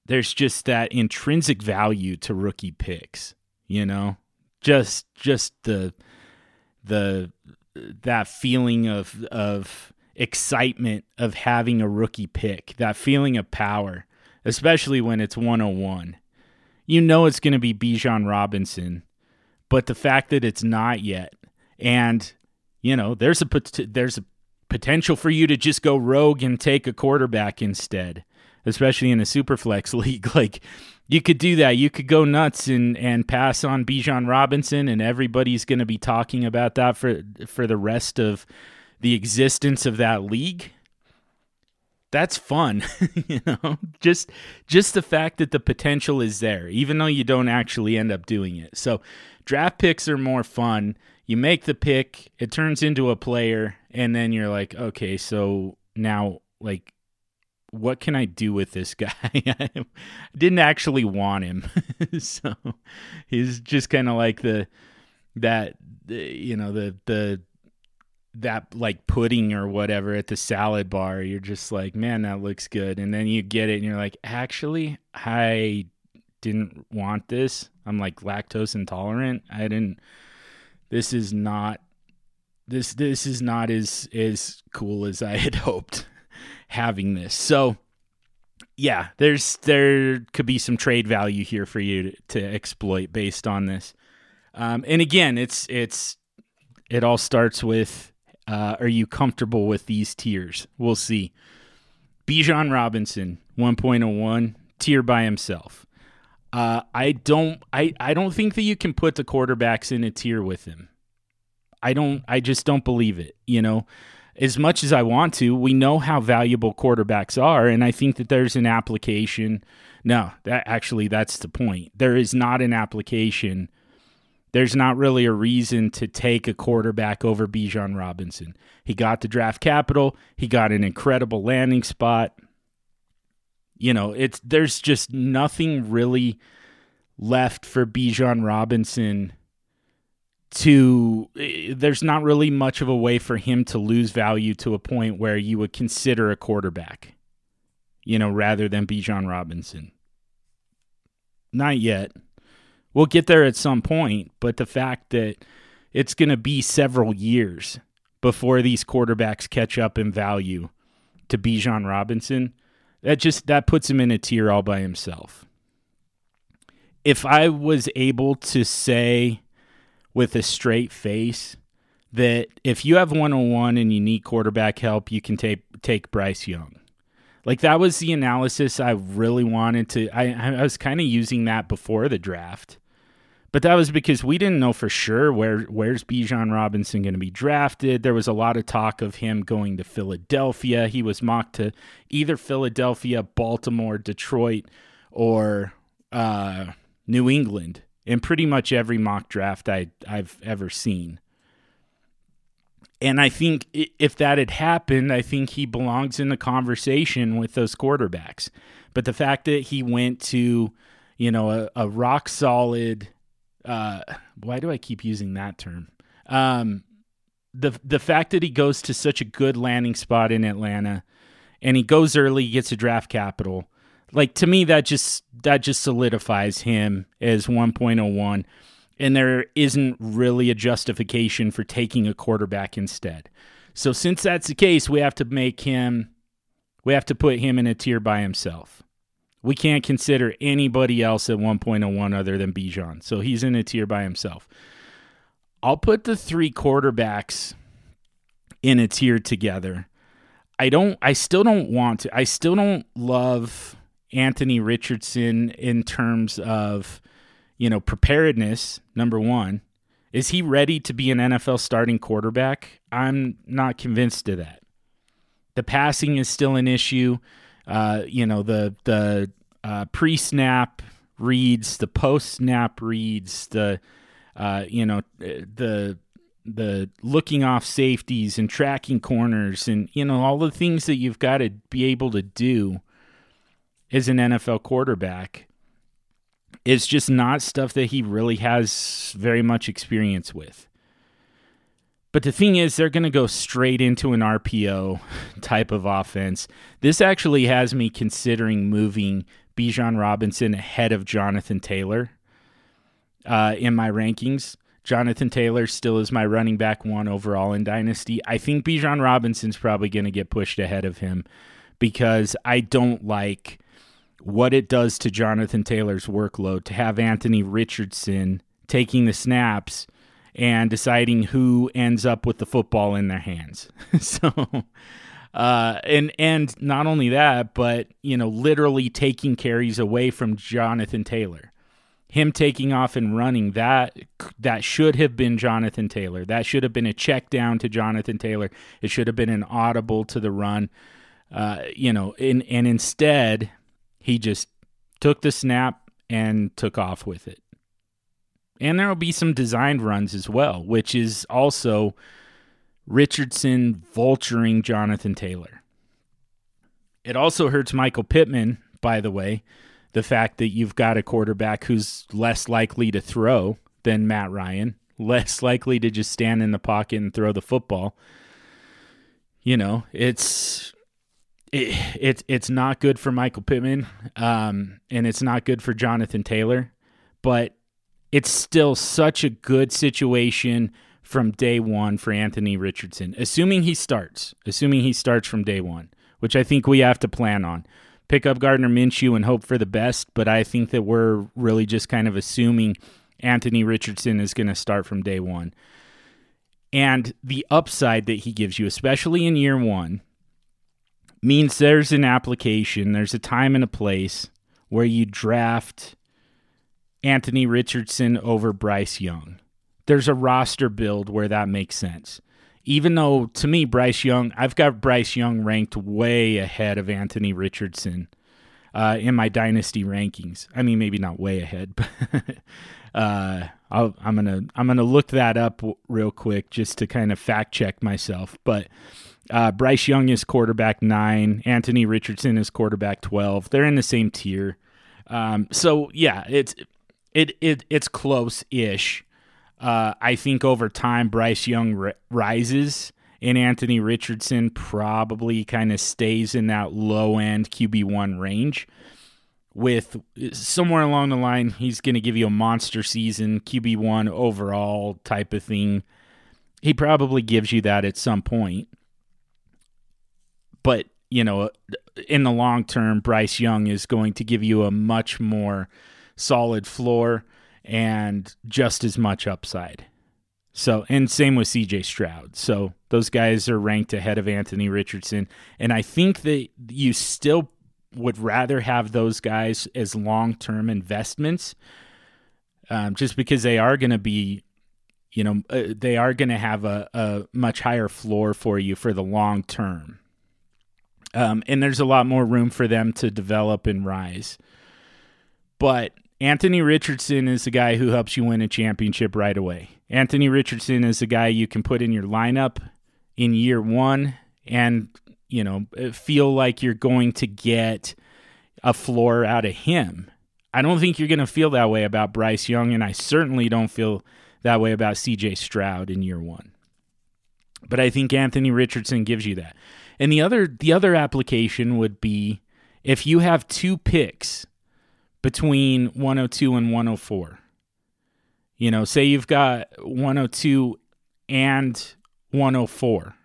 there's just that intrinsic value to rookie picks you know? Just just the the that feeling of of excitement of having a rookie pick, that feeling of power, especially when it's 101. You know it's going to be Bijan Robinson, but the fact that it's not yet, and you know there's a there's a potential for you to just go rogue and take a quarterback instead, especially in a superflex league. Like you could do that. You could go nuts and and pass on Bijan Robinson, and everybody's going to be talking about that for for the rest of the existence of that league that's fun you know? Just just the fact that the potential is there even though you don't actually end up doing it. So draft picks are more fun. You make the pick it turns into a player and then you're like okay so now like what can i do with this guy? I didn't actually want him. So he's just kind of like the that you know the the that like pudding or whatever at the salad bar you're just like man that looks good. And then you get it and you're like actually i didn't want this. I'm like lactose intolerant. I didn't this is not this this is not as as cool as i had hoped having this. So yeah there's there could be some trade value here for you to, to exploit based on this. Um, and again it's it's it all starts with uh, are you comfortable with these tiers? We'll see. Bijan Robinson, 1.01, tier by himself. Uh, I don't I, I don't think that you can put the quarterbacks in a tier with him. I don't I just don't believe it, you know. As much as I want to, we know how valuable quarterbacks are and I think that there's an application. No, that actually that's the point. There is not an application there's not really a reason to take a quarterback over Bijan Robinson. He got the draft capital, he got an incredible landing spot. You know, it's there's just nothing really left for Bijan Robinson to there's not really much of a way for him to lose value to a point where you would consider a quarterback, you know, rather than Bijan Robinson. Not yet. We'll get there at some point, but the fact that it's going to be several years before these quarterbacks catch up in value to Bijan Robinson, that just that puts him in a tier all by himself. If I was able to say with a straight face that if you have 101 and you need quarterback help, you can take take Bryce Young. Like that was the analysis I really wanted to. I I was kind of using that before the draft, but that was because we didn't know for sure where where's Bijan Robinson going to be drafted. There was a lot of talk of him going to Philadelphia. He was mocked to either Philadelphia, Baltimore, Detroit, or uh, New England in pretty much every mock draft I, I've ever seen. And I think if that had happened, I think he belongs in the conversation with those quarterbacks. But the fact that he went to, you know, a, a rock solid, uh, why do I keep using that term? Um, the the fact that he goes to such a good landing spot in Atlanta, and he goes early, he gets a draft capital, like to me that just that just solidifies him as 1.01 and there isn't really a justification for taking a quarterback instead. So since that's the case, we have to make him we have to put him in a tier by himself. We can't consider anybody else at 1.01 other than Bijan. So he's in a tier by himself. I'll put the three quarterbacks in a tier together. I don't I still don't want to. I still don't love Anthony Richardson in terms of, you know, preparedness, number one. Is he ready to be an NFL starting quarterback? I'm not convinced of that. The passing is still an issue. Uh, you know, the the uh, pre-snap reads, the post-snap reads, the uh, you know, the the looking off safeties and tracking corners and you know all the things that you've got to be able to do as an NFL quarterback is just not stuff that he really has very much experience with. But the thing is, they're going to go straight into an RPO type of offense. This actually has me considering moving Bijan Robinson ahead of Jonathan Taylor uh, in my rankings. Jonathan Taylor still is my running back one overall in Dynasty. I think Bijan Robinson's probably going to get pushed ahead of him because I don't like what it does to Jonathan Taylor's workload to have Anthony Richardson taking the snaps and deciding who ends up with the football in their hands. so uh, and and not only that, but you know, literally taking carries away from Jonathan Taylor. Him taking off and running that that should have been Jonathan Taylor. That should have been a check down to Jonathan Taylor. It should have been an audible to the run. Uh, you know, and and instead he just took the snap and took off with it. And there will be some designed runs as well, which is also Richardson vulturing Jonathan Taylor. It also hurts Michael Pittman, by the way, the fact that you've got a quarterback who's less likely to throw than Matt Ryan, less likely to just stand in the pocket and throw the football. You know, it's it, it's it's not good for Michael Pittman, um, and it's not good for Jonathan Taylor, but it's still such a good situation from day one for Anthony Richardson, assuming he starts, assuming he starts from day one, which I think we have to plan on. Pick up Gardner Minshew and hope for the best, but I think that we're really just kind of assuming Anthony Richardson is going to start from day one. And the upside that he gives you, especially in year one, means there's an application, there's a time and a place where you draft Anthony Richardson over Bryce Young. There's a roster build where that makes sense. Even though to me, Bryce Young, I've got Bryce Young ranked way ahead of Anthony Richardson uh, in my dynasty rankings. I mean, maybe not way ahead, but uh, i am gonna I'm gonna look that up real quick just to kind of fact check myself. But Uh, Bryce Young is quarterback nine. Anthony Richardson is quarterback twelve. They're in the same tier. Um, so yeah, it's it it it's close ish. Uh, I think over time Bryce Young rises and Anthony Richardson probably kind of stays in that low end QB one range. With somewhere along the line, he's going to give you a monster season, QB one overall type of thing. He probably gives you that at some point but you know, in the long term, Bryce Young is going to give you a much more solid floor and just as much upside. So, and same with CJ Stroud. So, those guys are ranked ahead of Anthony Richardson. And I think that you still would rather have those guys as long term investments um, just because they are going to be, you know, uh, they are going to have a, a much higher floor for you for the long term. Um, and there's a lot more room for them to develop and rise. But Anthony Richardson is the guy who helps you win a championship right away. Anthony Richardson is the guy you can put in your lineup in year one and, you know, feel like you're going to get a floor out of him. I don't think you're going to feel that way about Bryce Young, and I certainly don't feel that way about CJ Stroud in year one. But I think Anthony Richardson gives you that. And the other the other application would be if you have two picks between 102 and 104. You know, say you've got 102 and 104.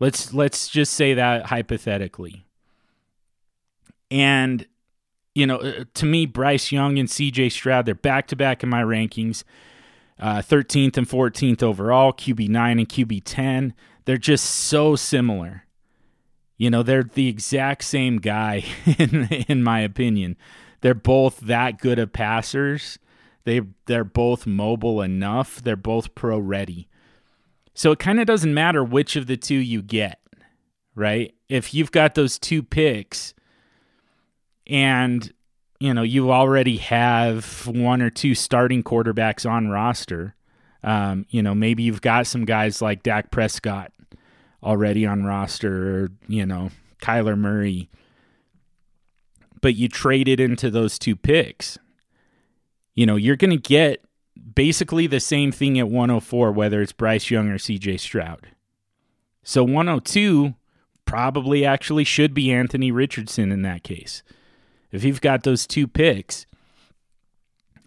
Let's let's just say that hypothetically. And you know, uh, to me, Bryce Young and CJ Stroud, they're back to back in my rankings. Uh, 13th and 14th overall, QB 9 and QB 10. They're just so similar. You know, they're the exact same guy in in my opinion. They're both that good of passers. They they're both mobile enough. They're both pro ready. So it kind of doesn't matter which of the two you get, right? If you've got those two picks and you know, you already have one or two starting quarterbacks on roster. Um, you know, maybe you've got some guys like Dak Prescott already on roster, or, you know, Kyler Murray. But you trade it into those two picks. You know, you're going to get basically the same thing at 104, whether it's Bryce Young or CJ Stroud. So 102 probably actually should be Anthony Richardson in that case. If you've got those two picks,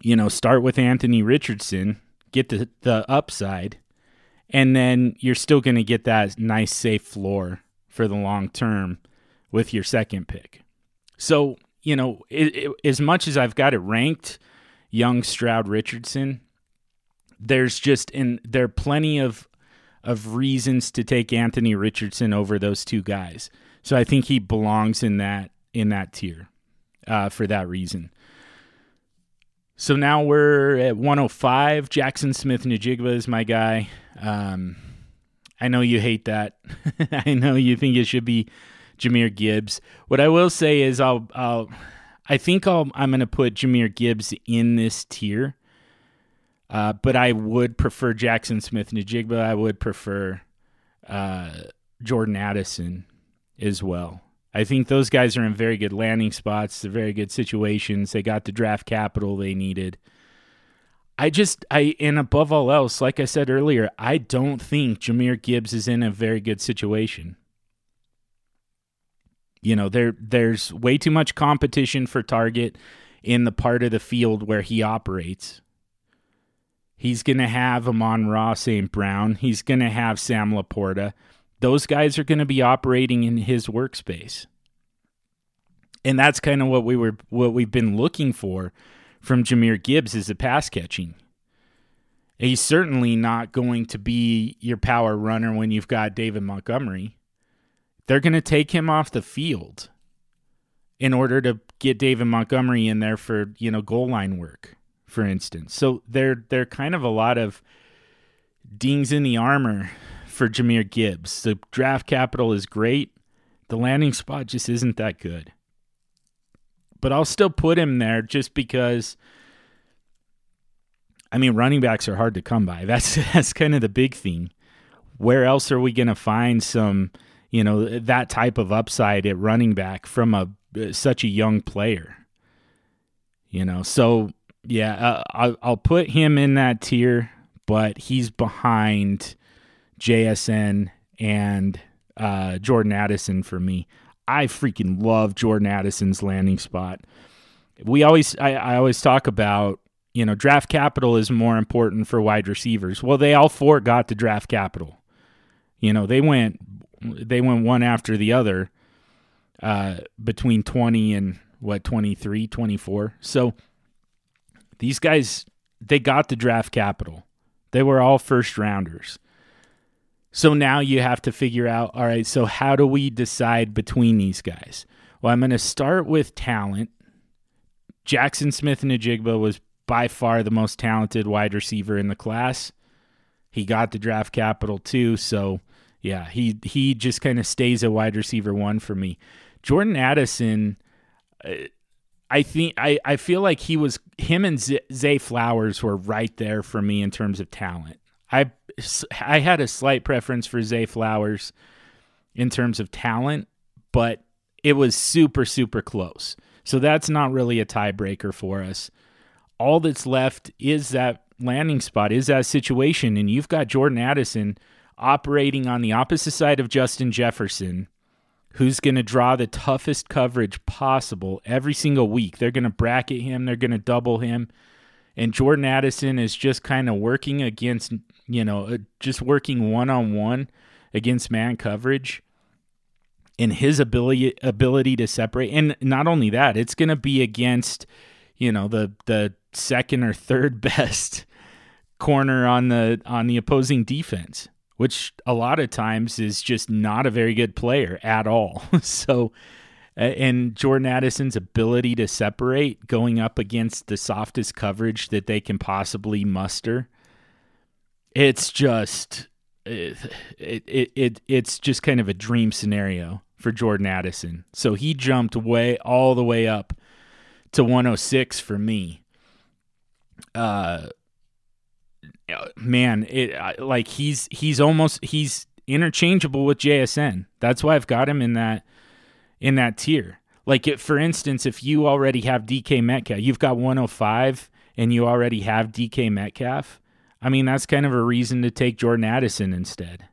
you know, start with Anthony Richardson, get the, the upside, and then you're still going to get that nice safe floor for the long term with your second pick. So, you know, it, it, as much as I've got it ranked, Young, Stroud, Richardson, there's just in there are plenty of of reasons to take Anthony Richardson over those two guys. So I think he belongs in that in that tier uh, for that reason. So now we're at 105. Jaxon Smith-Njigba is my guy. Um, I know you hate that. I know you think it should be Jahmyr Gibbs. What I will say is I'll I'll I think I'll I'm going to put Jahmyr Gibbs in this tier. Uh, but I would prefer Jaxon Smith-Njigba. I would prefer uh, Jordan Addison as well. I think those guys are in very good landing spots. They're very good situations. They got the draft capital they needed. I just I and above all else, like I said earlier, I don't think Jahmyr Gibbs is in a very good situation. You know, there there's way too much competition for target in the part of the field where he operates. He's going to have Amon-Ra St. Brown. He's going to have Sam LaPorta those guys are going to be operating in his workspace. And that's kind of what we were what we've been looking for from Jahmyr Gibbs is the pass catching. He's certainly not going to be your power runner when you've got David Montgomery. They're going to take him off the field in order to get David Montgomery in there for, you know, goal line work, for instance. So they're they're kind of a lot of dings in the armor for Jahmyr Gibbs. The draft capital is great. The landing spot just isn't that good. But I'll still put him there just because I mean running backs are hard to come by. That's that's kind of the big thing. where else are we going to find some, you know, that type of upside at running back from a such a young player? You know, so yeah, uh, I'll, I'll put him in that tier, but he's behind JSN and uh, Jordan Addison for me. I freaking love Jordan Addison's landing spot. We always, I, I always talk about, you know, draft capital is more important for wide receivers. Well, they all four got the draft capital. You know, they went, they went one after the other uh, between 20 and what, 23, 24. So these guys, they got the draft capital. They were all first rounders. So now you have to figure out all right, so how do we decide between these guys? Well, I'm going to start with talent. Jaxon Smith-Njigba was by far the most talented wide receiver in the class. He got the draft capital too, so yeah, he he just kind of stays a wide receiver one for me. Jordan Addison, uh, I think I, I feel like he was him and Zay Flowers were right there for me in terms of talent. I I had a slight preference for Zay Flowers in terms of talent, but it was super super close. So that's not really a tiebreaker for us. All that's left is that landing spot, is that situation, and you've got Jordan Addison operating on the opposite side of Justin Jefferson, who's going to draw the toughest coverage possible every single week. They're going to bracket him, they're going to double him. And Jordan Addison is just kind of working against you know, uh, just working one on one against man coverage and his ability ability to separate and not only that it's going to be against you know the the second or third best corner on the on the opposing defense which a lot of times is just not a very good player at all so and Jordan Addison's ability to separate going up against the softest coverage that they can possibly muster it's just it, it, it it's just kind of a dream scenario for Jordan Addison. So he jumped way all the way up to 106 for me. Uh man, it like he's he's almost he's interchangeable with JSN. That's why I've got him in that in that tier. Like it, for instance, if you already have DK Metcalf, you've got 105 and you already have DK Metcalf, I mean, that's kind of a reason to take Jordan Addison instead.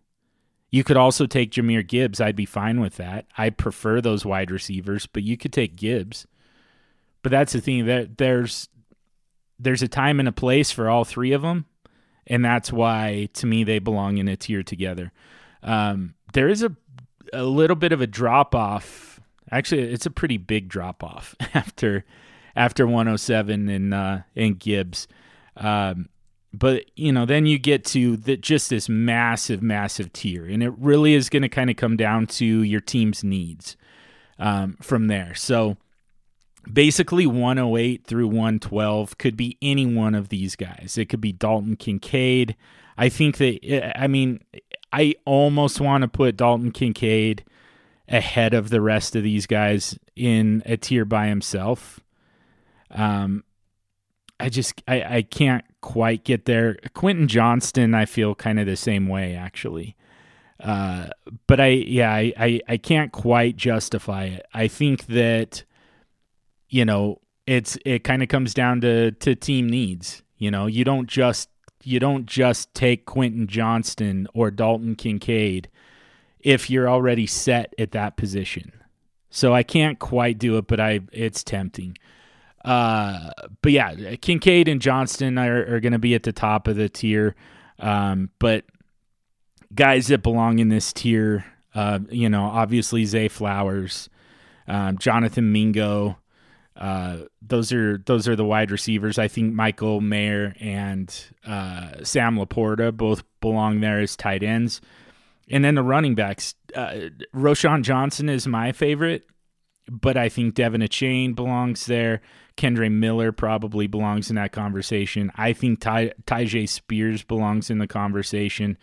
You could also take Jahmyr Gibbs. I'd be fine with that. I prefer those wide receivers, but you could take Gibbs. But that's the thing that there's there's a time and a place for all three of them, and that's why to me they belong in a tier together. Um, there is a a little bit of a drop off. Actually, it's a pretty big drop off after after 107 and uh, and Gibbs. Um, but you know then you get to the, just this massive massive tier and it really is going to kind of come down to your team's needs um, from there so basically 108 through 112 could be any one of these guys it could be dalton kincaid i think that i mean i almost want to put dalton kincaid ahead of the rest of these guys in a tier by himself um, I just I, I can't quite get there. Quentin Johnston, I feel kind of the same way actually. Uh, but I yeah I, I I can't quite justify it. I think that you know it's it kind of comes down to to team needs. You know you don't just you don't just take Quentin Johnston or Dalton Kincaid if you're already set at that position. So I can't quite do it, but I it's tempting. Uh, but yeah, Kincaid and Johnston are, are going to be at the top of the tier. Um, but guys that belong in this tier, uh, you know, obviously Zay Flowers, um, Jonathan Mingo. Uh, those are those are the wide receivers. I think Michael Mayer and uh, Sam Laporta both belong there as tight ends. And then the running backs, uh, Roschon Johnson is my favorite, but I think De'Von Achane belongs there. Kendre Miller probably belongs in that conversation. I think Ty, Tyjae Spears belongs in the conversation.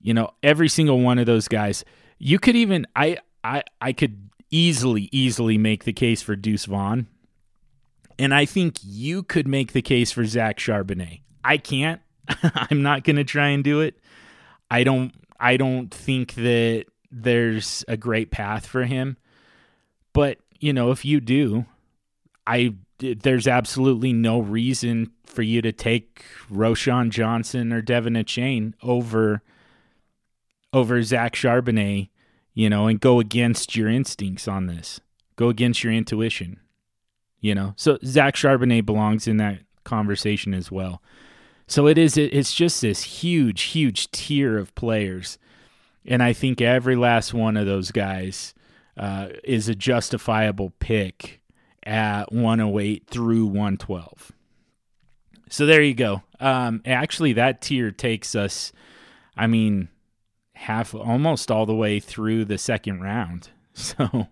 You know, every single one of those guys. You could even I I I could easily easily make the case for Deuce Vaughn. And I think you could make the case for Zach Charbonnet. I can't. I'm not going to try and do it. I don't I don't think that there's a great path for him. But, you know, if you do, I there's absolutely no reason for you to take Roschon Johnson or De'Von Achane over over Zach Charbonnet, you know, and go against your instincts on this. Go against your intuition. You know. So Zach Charbonnet belongs in that conversation as well. So it is it's just this huge, huge tier of players. And I think every last one of those guys uh, is a justifiable pick at 108 through 112. So there you go. Um, actually, that tier takes us, I mean, half, almost all the way through the second round. So,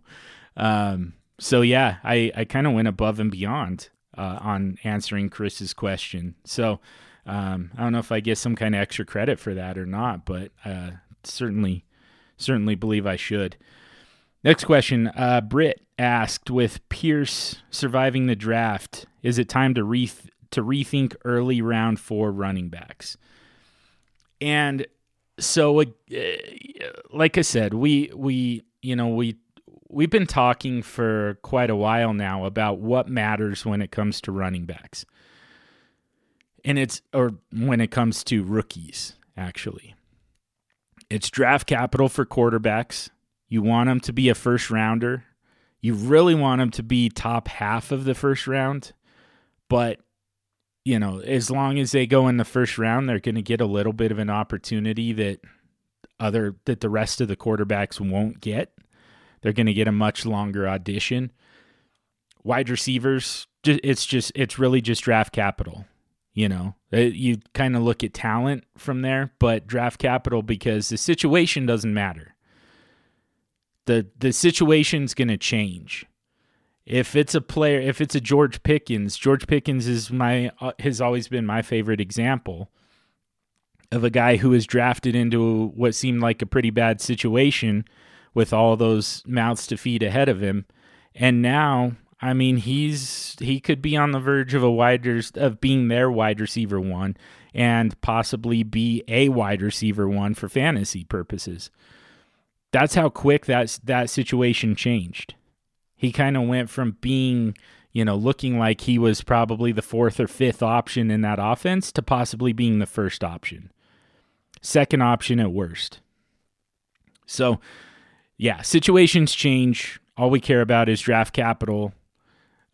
um, so yeah, I, I kind of went above and beyond uh, on answering Chris's question. So, um, I don't know if I get some kind of extra credit for that or not, but uh, certainly, certainly believe I should. Next question. Uh, Britt asked, with Pierce surviving the draft, is it time to re to rethink early round four running backs? And so, uh, like I said, we we you know we we've been talking for quite a while now about what matters when it comes to running backs, and it's or when it comes to rookies actually. It's draft capital for quarterbacks you want them to be a first rounder. You really want them to be top half of the first round. But, you know, as long as they go in the first round, they're going to get a little bit of an opportunity that other that the rest of the quarterbacks won't get. They're going to get a much longer audition. Wide receivers, it's just it's really just draft capital. You know, uh, you kind of look at talent from there, but draft capital because the situation doesn't matter the the situation's going to change. If it's a player, if it's a George Pickens, George Pickens is my uh, has always been my favorite example of a guy who was drafted into what seemed like a pretty bad situation with all those mouths to feed ahead of him. And now, I mean, he's he could be on the verge of a wider of being their wide receiver one and possibly be a wide receiver one for fantasy purposes that's how quick that that situation changed. He kind of went from being, you know, looking like he was probably the fourth or fifth option in that offense to possibly being the first option. Second option at worst. So, yeah, situations change. All we care about is draft capital.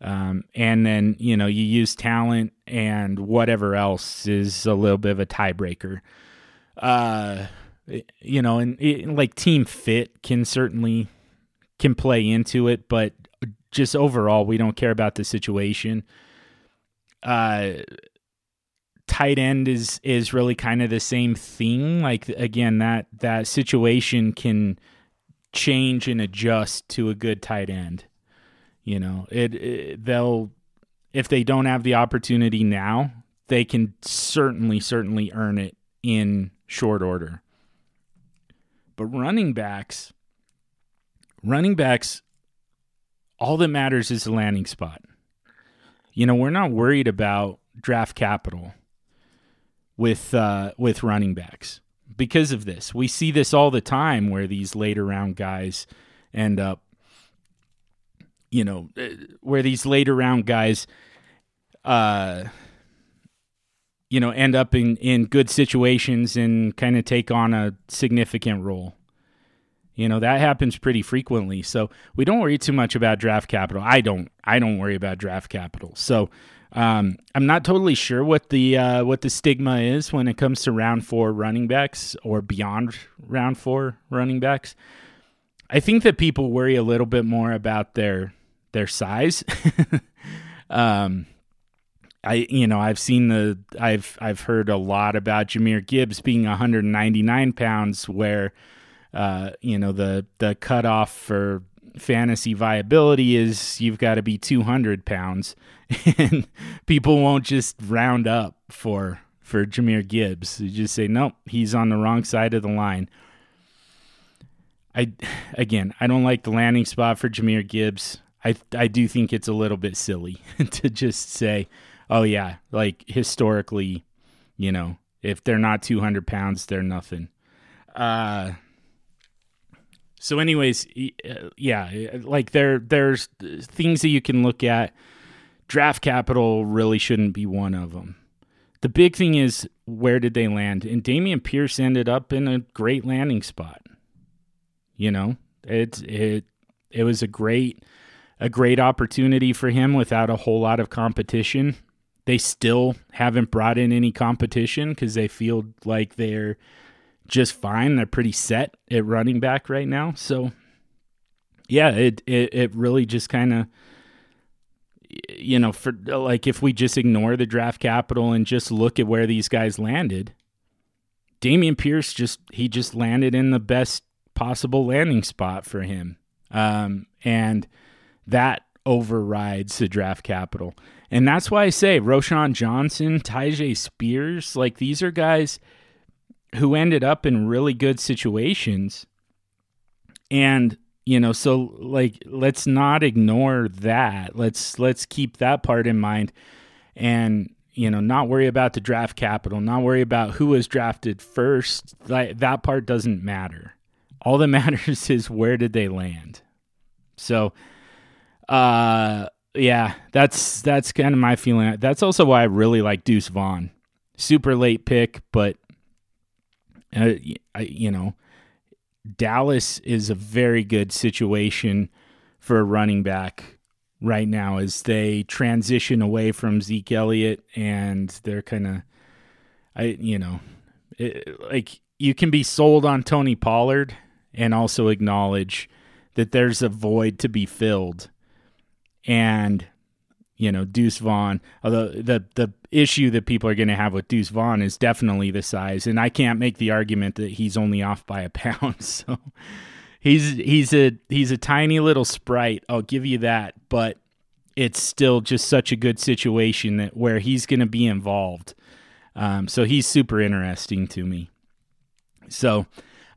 Um, and then, you know, you use talent and whatever else is a little bit of a tiebreaker. Uh, you know, and like team fit can certainly can play into it, but just overall, we don't care about the situation. Uh, tight end is is really kind of the same thing. Like again, that that situation can change and adjust to a good tight end. You know, it, it they'll if they don't have the opportunity now, they can certainly certainly earn it in short order. But running backs, running backs, all that matters is the landing spot. You know, we're not worried about draft capital with uh, with running backs because of this. We see this all the time where these later round guys end up, you know, uh, where these later round guys, uh, you know, end up in, in good situations and kind of take on a significant role. You know, that happens pretty frequently. So we don't worry too much about draft capital. I don't I don't worry about draft capital. So um, I'm not totally sure what the uh, what the stigma is when it comes to round four running backs or beyond round four running backs. I think that people worry a little bit more about their their size. um, I you know I've seen the I've I've heard a lot about Jahmyr Gibbs being 199 pounds, where uh, you know the the cutoff for fantasy viability is you've got to be 200 pounds, and people won't just round up for for Jahmyr Gibbs. You just say nope, he's on the wrong side of the line. I again, I don't like the landing spot for Jahmyr Gibbs. I I do think it's a little bit silly to just say oh yeah, like historically, you know, if they're not 200 pounds, they're nothing. Uh, so, anyways, uh, yeah, like there, there's things that you can look at. Draft capital really shouldn't be one of them. The big thing is where did they land? And Dameon Pierce ended up in a great landing spot. You know, it it it was a great a great opportunity for him without a whole lot of competition. They still haven't brought in any competition because they feel like they're just fine. They're pretty set at running back right now. So yeah, it it, it really just kind of you know, for like if we just ignore the draft capital and just look at where these guys landed, Dameon Pierce just he just landed in the best possible landing spot for him. Um, and that overrides the draft capital. And that's why I say Roschon Johnson, Tyjae Spears, like these are guys who ended up in really good situations. And, you know, so like let's not ignore that. Let's let's keep that part in mind and you know, not worry about the draft capital, not worry about who was drafted first. Like that part doesn't matter. All that matters is where did they land. So uh yeah, that's that's kind of my feeling. That's also why I really like Deuce Vaughn. Super late pick, but uh, you know, Dallas is a very good situation for a running back right now as they transition away from Zeke Elliott and they're kind of, I you know, it, like you can be sold on Tony Pollard and also acknowledge that there's a void to be filled, and you know Deuce Vaughn. Although the the issue that people are going to have with Deuce Vaughn is definitely the size, and I can't make the argument that he's only off by a pound. So he's he's a he's a tiny little sprite. I'll give you that, but it's still just such a good situation that where he's going to be involved. Um, so he's super interesting to me. So,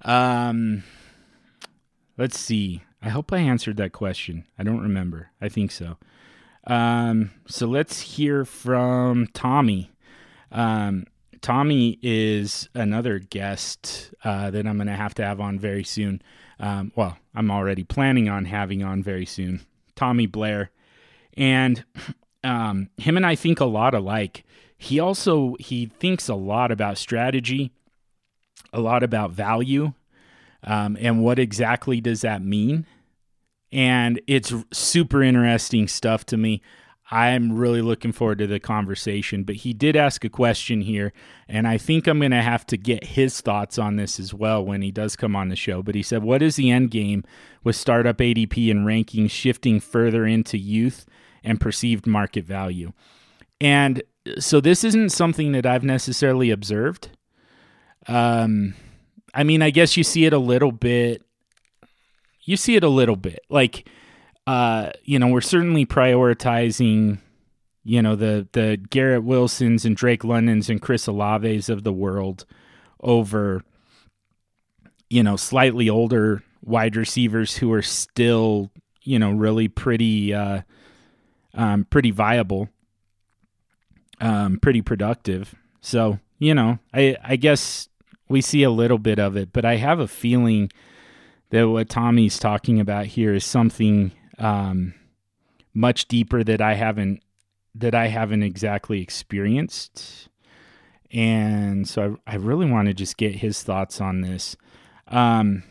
um, let's see. I hope I answered that question. I don't remember. I think so. Um, so let's hear from Tommy. Um, Tommy is another guest uh, that I'm going to have to have on very soon. Um, well, I'm already planning on having on very soon. Tommy Blair, and um, him and I think a lot alike. He also he thinks a lot about strategy, a lot about value, um, and what exactly does that mean and it's super interesting stuff to me. I'm really looking forward to the conversation. But he did ask a question here, and I think I'm going to have to get his thoughts on this as well when he does come on the show. But he said, What is the end game with startup ADP and rankings shifting further into youth and perceived market value? And so this isn't something that I've necessarily observed. Um, I mean, I guess you see it a little bit you see it a little bit. Like, uh, you know, we're certainly prioritizing, you know, the the Garrett Wilsons and Drake Londons and Chris Olaves of the world over, you know, slightly older wide receivers who are still, you know, really pretty, uh, um, pretty viable, um, pretty productive. So, you know, I I guess we see a little bit of it, but I have a feeling that what Tommy's talking about here is something um, much deeper that I haven't that I haven't exactly experienced. And so I, I really want to just get his thoughts on this. Um,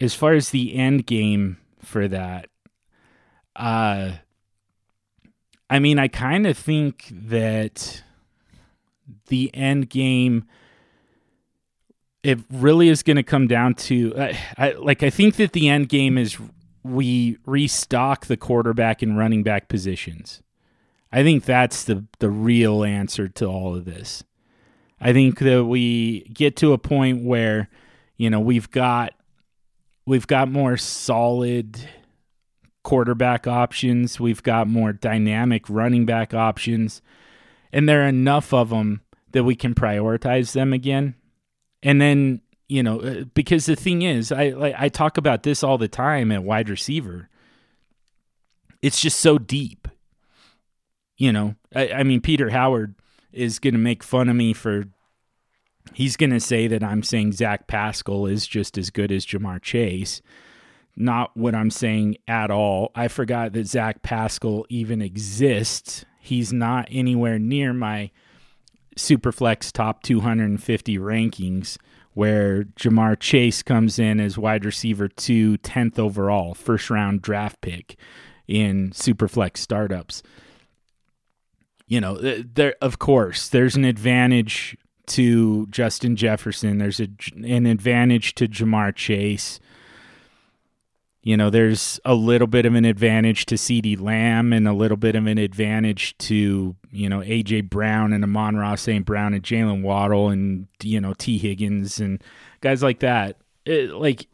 as far as the end game for that, uh, I mean, I kind of think that the end game it really is going to come down to I, like I think that the end game is we restock the quarterback and running back positions. I think that's the the real answer to all of this. I think that we get to a point where you know we've got we've got more solid quarterback options, we've got more dynamic running back options, and there are enough of them that we can prioritize them again and then, you know, uh, because the thing is, I like I talk about this all the time at wide receiver. It's just so deep. You know, I, I mean, Peter Howard is going to make fun of me for he's going to say that I'm saying Zach Pascal is just as good as Ja'Marr Chase. Not what I'm saying at all. I forgot that Zach Pascal even exists. He's not anywhere near my Superflex top 250 rankings, where Ja'Marr Chase comes in as wide receiver two, 10th overall, first round draft pick in Superflex startups. You know, there of course there's an advantage to Justin Jefferson. There's a, an advantage to Ja'Marr Chase. You know, there's a little bit of an advantage to CeeDee Lamb and a little bit of an advantage to, you know, AJ Brown and Amon-Ra St. Brown and Jaylen Waddle and, you know, Tee Higgins and guys like that. It, like,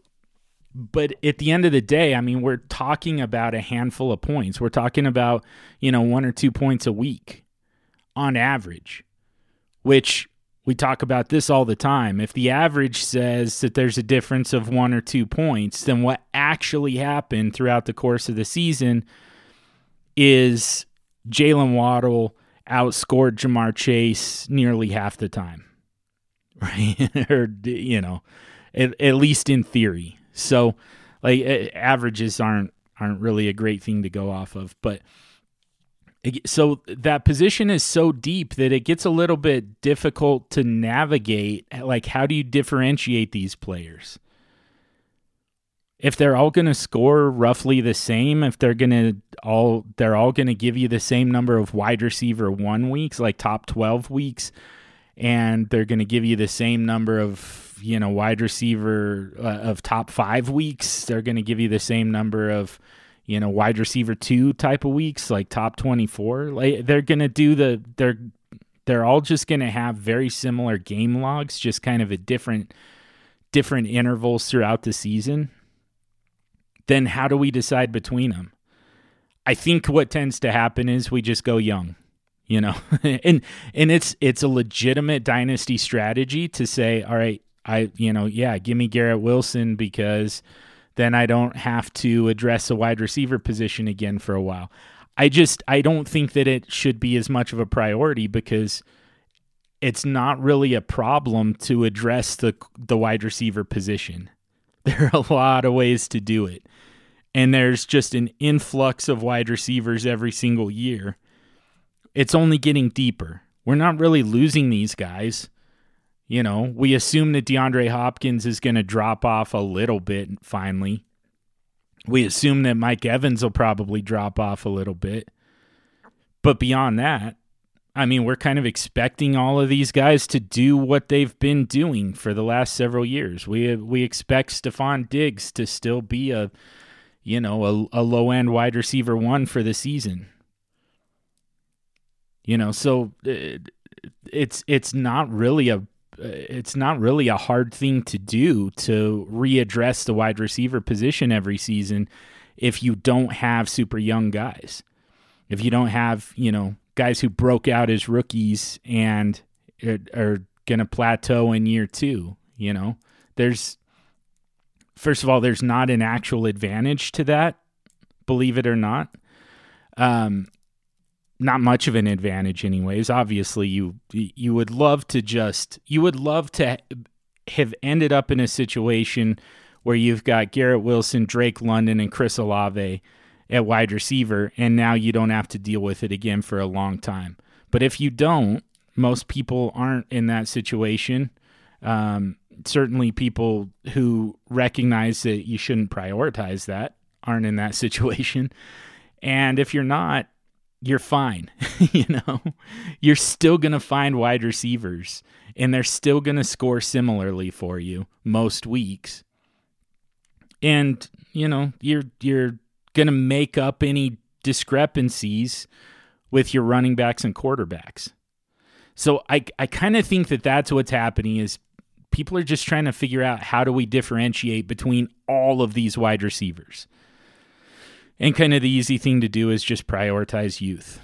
but at the end of the day, I mean, we're talking about a handful of points. We're talking about, you know, one or two points a week on average, which we talk about this all the time. If the average says that there's a difference of one or two points, then what actually happened throughout the course of the season is Jaylen Waddle outscored Ja'Marr Chase nearly half the time, right? or, you know, at, at least in theory. So, like, averages aren't aren't really a great thing to go off of, but so that position is so deep that it gets a little bit difficult to navigate like how do you differentiate these players? If they're all going to score roughly the same if they're going to all they're all going to give you the same number of wide receiver 1 weeks like top 12 weeks and they're going to give you the same number of you know wide receiver uh, of top 5 weeks they're going to give you the same number of you know, wide receiver two type of weeks, like top 24. Like they're going to do the, they're, they're all just going to have very similar game logs, just kind of at different, different intervals throughout the season. Then how do we decide between them? I think what tends to happen is we just go young you know and and it's it's a legitimate dynasty strategy to say all right i you know yeah give me garrett wilson because then I don't have to address a wide receiver position again for a while. I just I don't think that it should be as much of a priority because it's not really a problem to address the the wide receiver position. There are a lot of ways to do it. And there's just an influx of wide receivers every single year. It's only getting deeper. We're not really losing these guys. You know, we assume that DeAndre Hopkins is going to drop off a little bit finally. We assume that Mike Evans will probably drop off a little bit. But beyond that, I mean, we're kind of expecting all of these guys to do what they've been doing for the last several years. We we expect Stefon Diggs to still be a you know, a, a low end wide receiver one for the season. You know, so it, uh, it's it's not really a it's not really a hard thing to do to readdress the wide receiver position every season if you don't have super young guys. If you don't have, you know, guys who broke out as rookies and are going to plateau in year 2, you know. There's first of all there's not an actual advantage to that, believe it or not. Um not much of an advantage anyways obviously you you would love to just you would love to have ended up in a situation where you've got Garrett Wilson, Drake London and Chris Olave at wide receiver and now you don't have to deal with it again for a long time. But if you don't, most people aren't in that situation. Um, certainly people who recognize that you shouldn't prioritize that aren't in that situation. And if you're not, you're fine. you know, you're still going to find wide receivers and they're still going to score similarly for you most weeks. And, you know, you're you're going to make up any discrepancies with your running backs and quarterbacks. So I I kind of think that that's what's happening is people are just trying to figure out how do we differentiate between all of these wide receivers. And kind of the easy thing to do is just prioritize youth.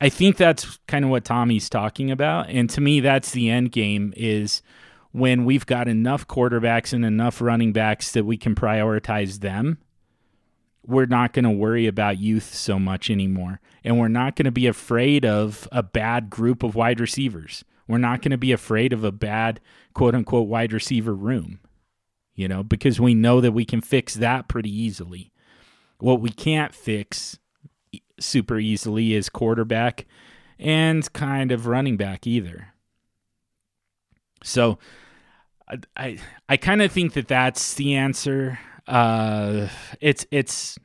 I think that's kind of what Tommy's talking about. And to me, that's the end game is when we've got enough quarterbacks and enough running backs that we can prioritize them. We're not going to worry about youth so much anymore. And we're not going to be afraid of a bad group of wide receivers. We're not going to be afraid of a bad quote unquote wide receiver room, you know, because we know that we can fix that pretty easily. What we can't fix super easily is quarterback and kind of running back either. So I I, I kind of think that that's the answer. Uh, it's it's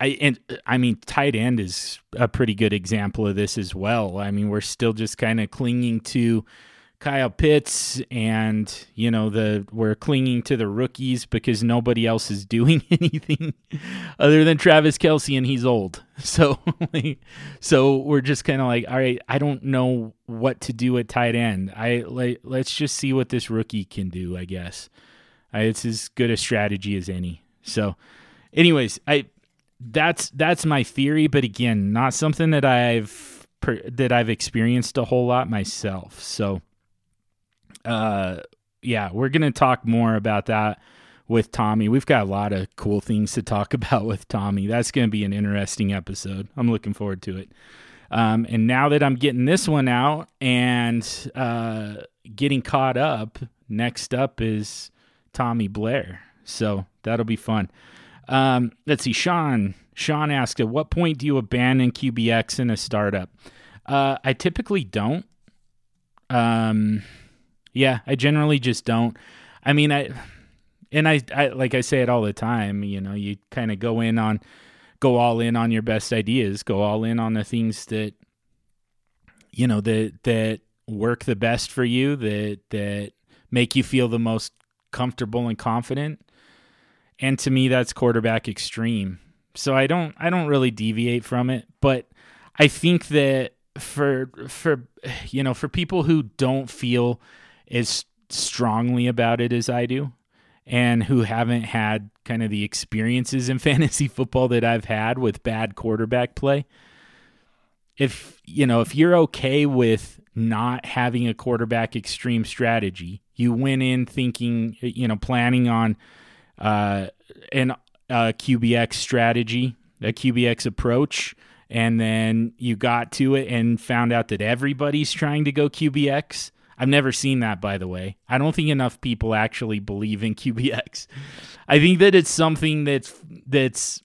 I and I mean tight end is a pretty good example of this as well. I mean we're still just kind of clinging to Kyle Pitts and you know the we're clinging to the rookies because nobody else is doing anything other than Travis Kelce and he's old. So so we're just kind of like all right, I don't know what to do at tight end. I like let's just see what this rookie can do, I guess. It's as good a strategy as any. So anyways, I that's that's my theory, but again, not something that I've that I've experienced a whole lot myself. So uh, yeah, we're going to talk more about that with Tommy. We've got a lot of cool things to talk about with Tommy. That's going to be an interesting episode. I'm looking forward to it. Um, and now that I'm getting this one out and uh, getting caught up, next up is Tommy Blair. So that'll be fun. Um, let's see. Sean. Sean asked, "At what point do you abandon QBX in a startup?" Uh, I typically don't. Um, yeah, I generally just don't. I mean, I and I, I like I say it all the time. You know, you kind of go in on, go all in on your best ideas. Go all in on the things that, you know, that that work the best for you. That that make you feel the most comfortable and confident. And to me, that's quarterback extreme. So I don't I don't really deviate from it, but I think that for for you know for people who don't feel as strongly about it as I do and who haven't had kind of the experiences in fantasy football that I've had with bad quarterback play. If, you know, if you're okay with not having a quarterback extreme strategy, you went in thinking, you know, planning on uh, an a QBX strategy, a QBX approach, and then you got to it and found out that everybody's trying to go QBX I've never seen that, by the way. I don't think enough people actually believe in QBX. I think that it's something that's that's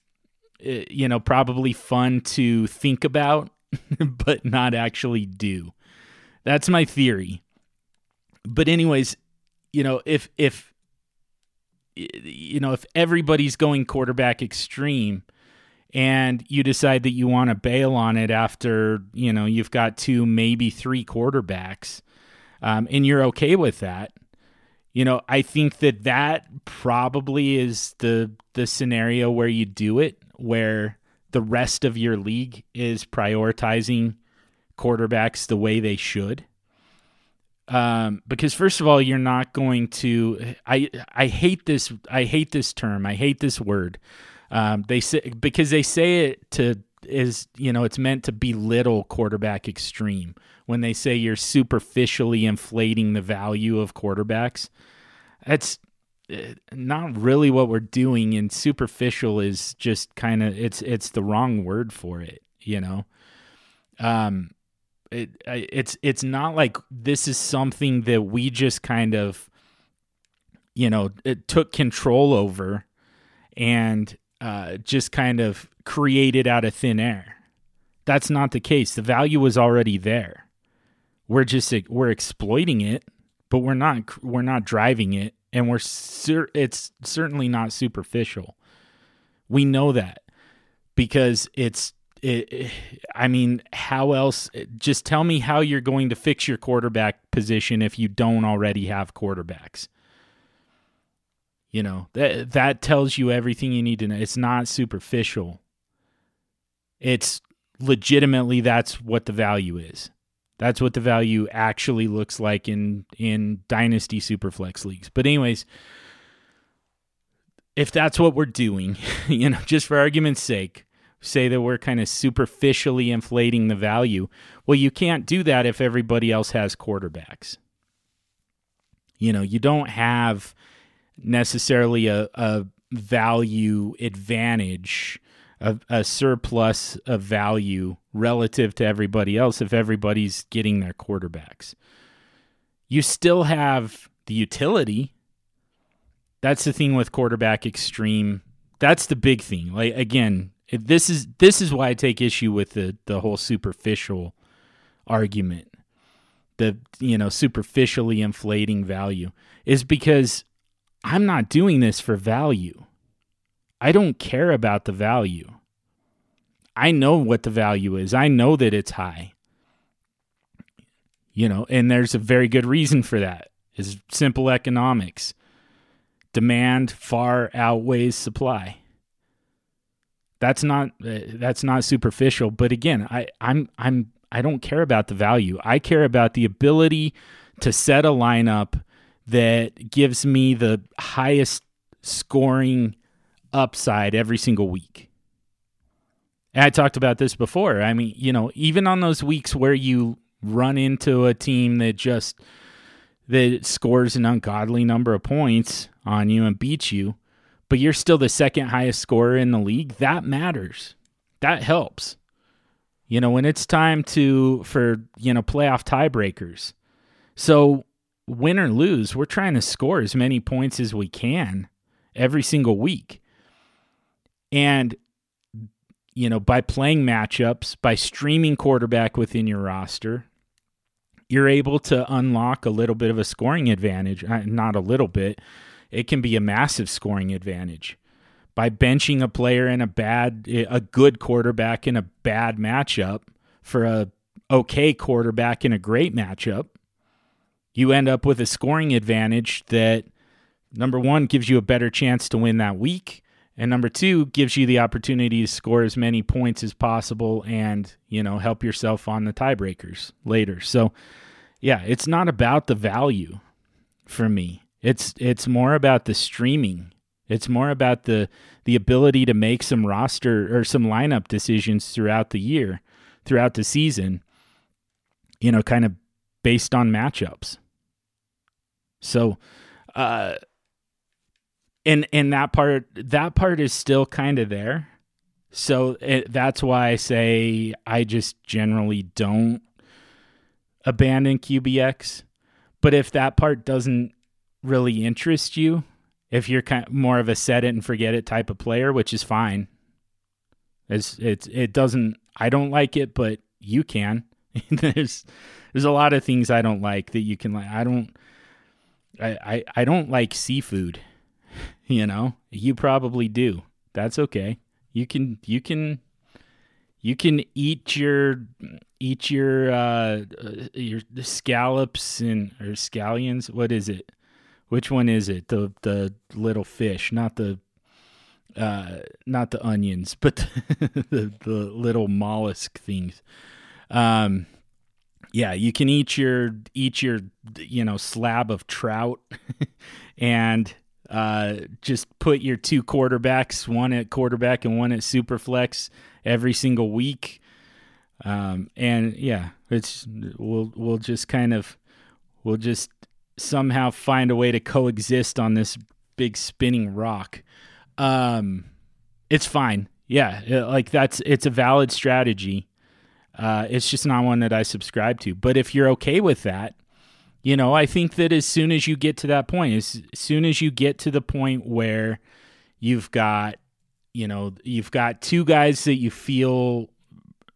uh, you know probably fun to think about, but not actually do. That's my theory. But anyways, you know if if you know if everybody's going quarterback extreme and you decide that you want to bail on it after you know you've got two maybe three quarterbacks um, and you're okay with that, you know, I think that that probably is the the scenario where you do it, where the rest of your league is prioritizing quarterbacks the way they should. Um, because first of all, you're not going to. I I hate this. I hate this term. I hate this word. Um, they say because they say it to is you know it's meant to belittle quarterback extreme when they say you're superficially inflating the value of quarterbacks. That's eh, not really what we're doing and superficial is just kind of it's it's the wrong word for it, you know. Um it it's it's not like this is something that we just kind of you know, it took control over and uh, just kind of created out of thin air. That's not the case. The value was already there we're just we're exploiting it, but we're not we're not driving it, and we're it's certainly not superficial. We know that because it's it, I mean, how else? Just tell me how you're going to fix your quarterback position if you don't already have quarterbacks. You know that that tells you everything you need to know. It's not superficial. It's legitimately that's what the value is. That's what the value actually looks like in in dynasty superflex leagues. But anyways, if that's what we're doing, you know, just for argument's sake, say that we're kind of superficially inflating the value. Well, you can't do that if everybody else has quarterbacks. You know, you don't have necessarily a, a value advantage a, a surplus of value relative to everybody else if everybody's getting their quarterbacks. You still have the utility. That's the thing with quarterback extreme. That's the big thing. Like again, this is this is why I take issue with the the whole superficial argument. The you know, superficially inflating value is because I'm not doing this for value. I don't care about the value. I know what the value is. I know that it's high. You know, and there's a very good reason for that. Is simple economics. Demand far outweighs supply. That's not uh, that's not superficial, but again, I I'm I'm I don't care about the value. I care about the ability to set a lineup that gives me the highest scoring upside every single week. And I talked about this before. I mean, you know, even on those weeks where you run into a team that just that scores an ungodly number of points on you and beats you, but you're still the second highest scorer in the league, that matters. That helps. You know, when it's time to for, you know, playoff tiebreakers. So, win or lose, we're trying to score as many points as we can every single week. And you know, by playing matchups, by streaming quarterback within your roster, you're able to unlock a little bit of a scoring advantage. Uh, not a little bit, it can be a massive scoring advantage. By benching a player in a bad, a good quarterback in a bad matchup for a okay quarterback in a great matchup, you end up with a scoring advantage that number one gives you a better chance to win that week and number two gives you the opportunity to score as many points as possible and, you know, help yourself on the tiebreakers later. So, yeah, it's not about the value for me. It's it's more about the streaming. It's more about the the ability to make some roster or some lineup decisions throughout the year, throughout the season. You know, kind of based on matchups. So, uh and and that part that part is still kind of there. So it, that's why i say i just generally don't abandon qbx but if that part doesn't really interest you if you're kind of more of a set it and forget it type of player which is fine. It's it's it doesn't i don't like it but you can. There's there's a lot of things i don't like that you can like. I don't I, I, don't like seafood you know, you probably do. That's okay. You can you can you can eat your eat your uh your scallops and or scallions. What is it? Which one is it? The the little fish, not the uh not the onions, but the the, the little mollusk things. Um yeah, you can eat your eat your you know slab of trout and uh, just put your two quarterbacks, one at quarterback and one at superflex, every single week. Um, and yeah, it's we'll we'll just kind of we'll just somehow find a way to coexist on this big spinning rock. Um, it's fine. Yeah, like that's it's a valid strategy. Uh, it's just not one that I subscribe to. But if you're okay with that, you know, I think that as soon as you get to that point, as soon as you get to the point where you've got, you know, you've got two guys that you feel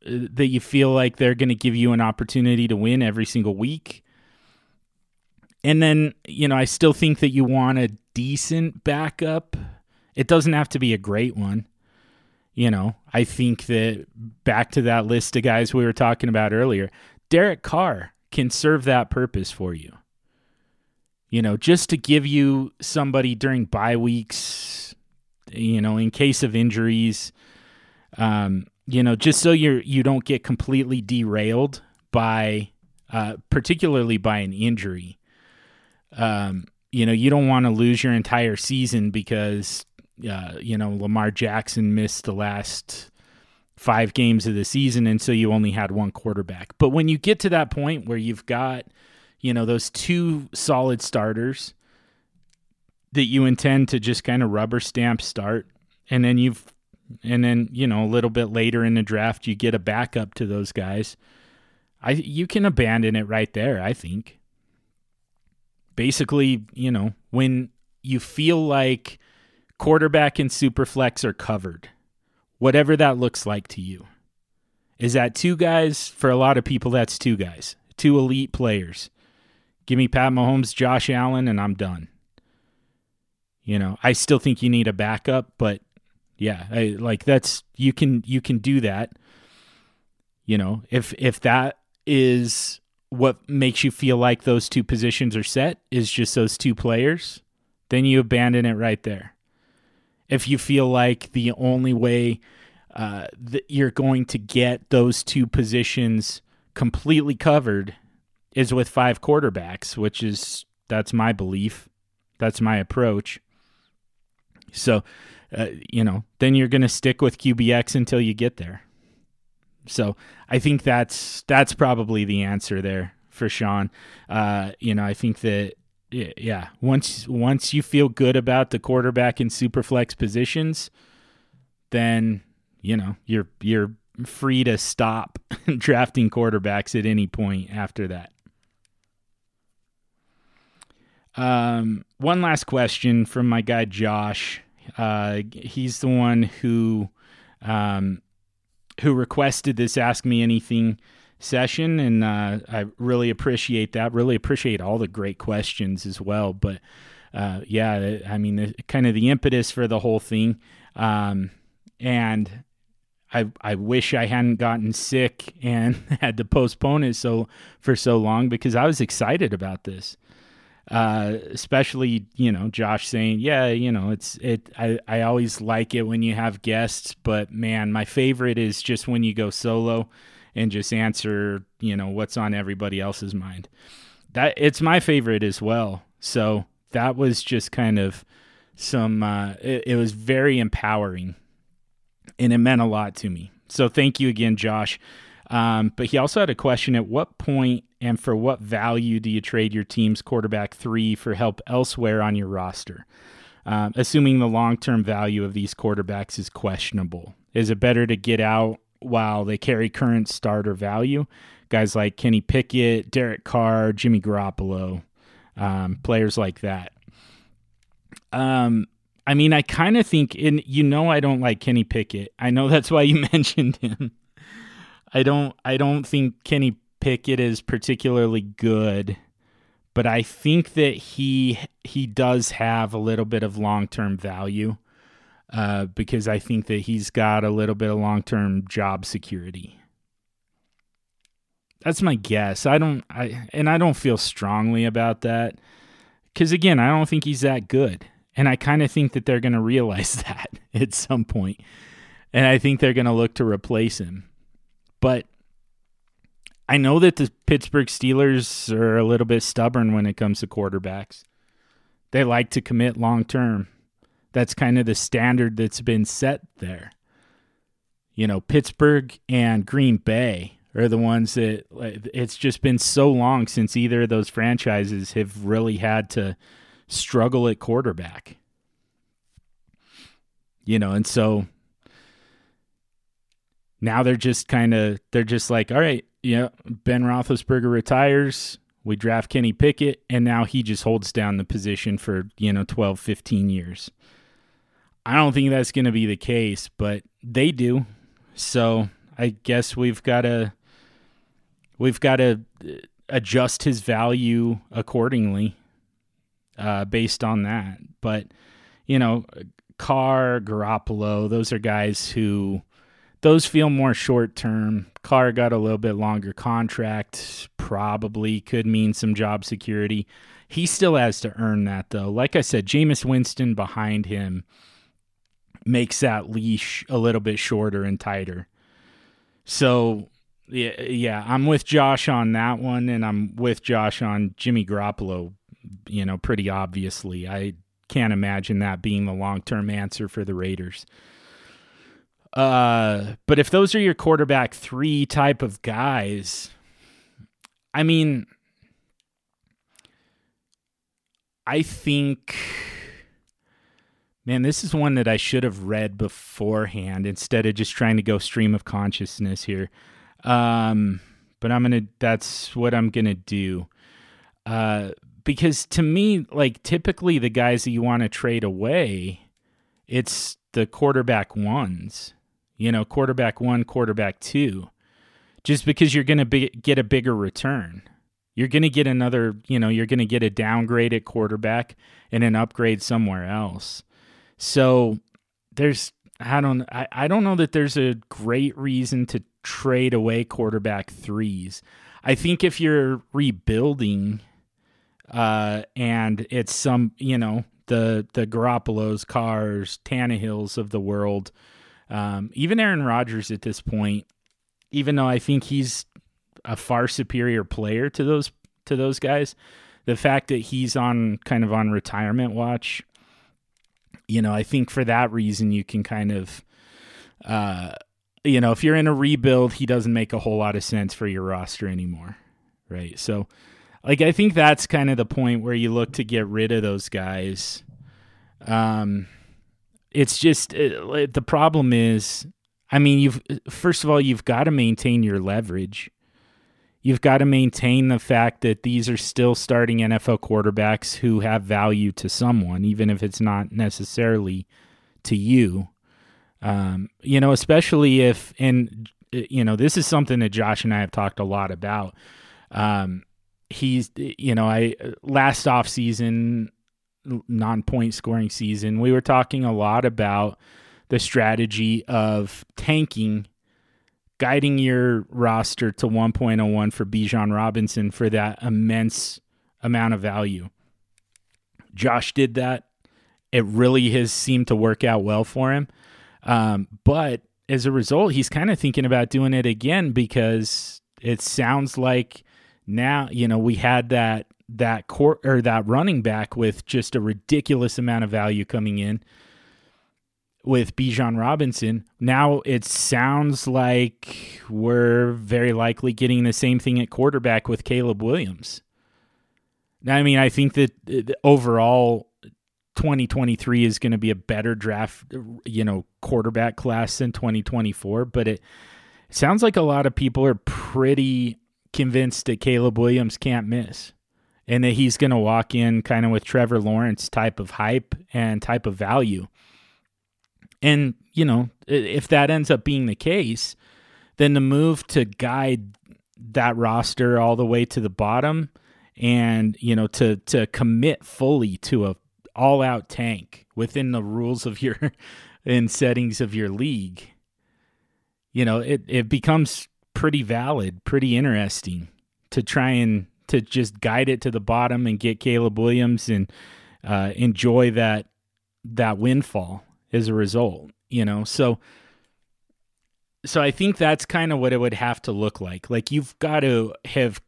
uh, that you feel like they're going to give you an opportunity to win every single week. And then, you know, I still think that you want a decent backup. It doesn't have to be a great one. You know, I think that back to that list of guys we were talking about earlier, Derek Carr can serve that purpose for you. You know, just to give you somebody during bye weeks, you know, in case of injuries, um, you know, just so you're you don't get completely derailed by, uh, particularly by an injury. Um, you know, you don't want to lose your entire season because, uh, you know, Lamar Jackson missed the last five games of the season and so you only had one quarterback. But when you get to that point where you've got, you know, those two solid starters that you intend to just kind of rubber stamp start and then you've and then you know a little bit later in the draft you get a backup to those guys. I you can abandon it right there. I think. Basically, you know when you feel like quarterback and superflex are covered, whatever that looks like to you. Is that two guys? For a lot of people, that's two guys, two elite players. Give me Pat Mahomes, Josh Allen, and I'm done. You know, I still think you need a backup, but yeah, I, like that's you can you can do that. You know, if if that is what makes you feel like those two positions are set is just those two players, then you abandon it right there. If you feel like the only way uh, that you're going to get those two positions completely covered is with five quarterbacks, which is that's my belief, that's my approach. So, uh, you know, then you're going to stick with QBX until you get there. So I think that's that's probably the answer there for Sean. Uh, you know, I think that yeah, once once you feel good about the quarterback and superflex positions, then you know you're you're free to stop drafting quarterbacks at any point after that. Um, one last question from my guy Josh. Uh, he's the one who um, who requested this Ask Me Anything session, and uh, I really appreciate that. Really appreciate all the great questions as well. But uh, yeah, I mean, the, kind of the impetus for the whole thing, um, and I I wish I hadn't gotten sick and had to postpone it so for so long because I was excited about this. Uh, especially you know Josh saying, yeah, you know it's it. I I always like it when you have guests, but man, my favorite is just when you go solo and just answer, you know, what's on everybody else's mind. That it's my favorite as well. So that was just kind of some uh, it, it was very empowering and it meant a lot to me. So thank you again, Josh. Um, but he also had a question at what point and for what value do you trade your team's quarterback three for help elsewhere on your roster? Um, assuming the long term value of these quarterbacks is questionable. Is it better to get out while they carry current starter value. Guys like Kenny Pickett, Derek Carr, Jimmy Garoppolo, um, players like that. Um, I mean, I kind of think, and you know, I don't like Kenny Pickett. I know that's why you mentioned him. I don't. I don't think Kenny Pickett is particularly good, but I think that he he does have a little bit of long term value uh, because I think that he's got a little bit of long term job security. That's my guess. I don't, I and I don't feel strongly about that because again, I don't think he's that good, and I kind of think that they're going to realize that at some point, and I think they're going to look to replace him. But I know that the Pittsburgh Steelers are a little bit stubborn when it comes to quarterbacks. They like to commit long term that's kind of the standard that's been set there. You know, Pittsburgh and Green Bay are the ones that it's just been so long since either of those franchises have really had to struggle at quarterback. You know, and so now they're just kind of they're just like, all right, yeah, Ben Roethlisberger retires. We draft Kenny Pickett, and now he just holds down the position for, you know, 12, 15 years. I don't think that's going to be the case, but they do. So I guess we've got to we've got to uh, adjust his value accordingly uh, based on that. But you know, Carr, Garoppolo, those are guys who those feel more short term. Carr got a little bit longer contract, probably could mean some job security. He still has to earn that though. Like I said, Jameis Winston behind him makes that leash a little bit shorter and tighter. So yeah, yeah, I'm with Josh on that one, and I'm with Josh on Jimmy Garoppolo. You know, pretty obviously, I can't imagine that being the long term answer for the Raiders. Uh, but if those are your quarterback three type of guys, I mean, I think Man, this is one that I should have read beforehand instead of just trying to go stream of consciousness here. Um, but I'm gonna. That's what I'm gonna do. Uh, because to me, like typically the guys that you want to trade away, it's the quarterback ones. You know, quarterback one, quarterback two, just because you're gonna be, get a bigger return. You're to get another, you know, you're to get a downgrade at quarterback and an upgrade somewhere else. So there's I don't I, I don't know that there's a great reason to trade away quarterback threes. I think if you're rebuilding uh and it's some you know the the Garoppolos, Carrs, Tannehills of the world, um, even Aaron Rodgers at this point, even though I think he's a far superior player to those to those guys, the fact that he's on kind of on retirement watch you know, I think for that reason you can kind of uh you know, if you're in a rebuild, he doesn't make a whole lot of sense for your roster anymore. Right? So like I think that's kind of the point where you look to get rid of those guys. Um it's just it, the problem is I mean, you've first of all you've got to maintain your leverage you've got to maintain the fact that these are still starting NFL quarterbacks who have value to someone, even if it's not necessarily to you. Um, you know, especially if, and, you know, this is something that Josh and I have talked a lot about. Um, he's, you know, I, last off season, non point scoring season, we were talking a lot about the strategy of tanking guiding your roster to 1.01 for Bijan Robinson for that immense amount of value. Josh did that. It really has seemed to work out well for him. Um, but as a result, he's kind of thinking about doing it again because it sounds like now, you know, we had that that court or that running back with just a ridiculous amount of value coming in with Bijan Robinson. Now it sounds like we're very likely getting the same thing at quarterback with Caleb Williams. Now, I mean, I think that uh, overall 2023 is going to be a better draft, you know, quarterback class than 2024, but it sounds like a lot of people are pretty convinced that Caleb Williams can't miss and that he's going to walk in kind of with Trevor Lawrence type of hype and type of value. And, you know, if that ends up being the case, then the move to guide that roster all the way to the bottom and, you know, to to commit fully to a all out tank within the rules of your and settings of your league, you know, it, it becomes pretty valid, pretty interesting to try and to just guide it to the bottom and get Caleb Williams and uh, enjoy that that windfall as a result, you know? So so I think that's kind of what it would have to look like. Like you've got to have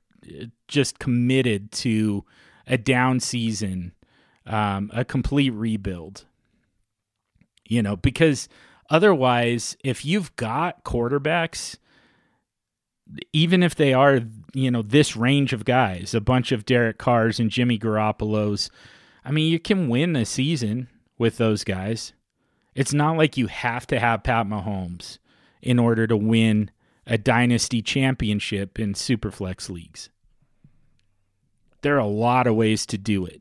just committed to a down season, um, a complete rebuild. You know, because otherwise, if you've got quarterbacks, even if they are, you know, this range of guys, a bunch of Derek Carrs and Jimmy Garoppolos, I mean, you can win a season with those guys. It's not like you have to have Pat Mahomes in order to win a dynasty championship in superflex leagues. There are a lot of ways to do it.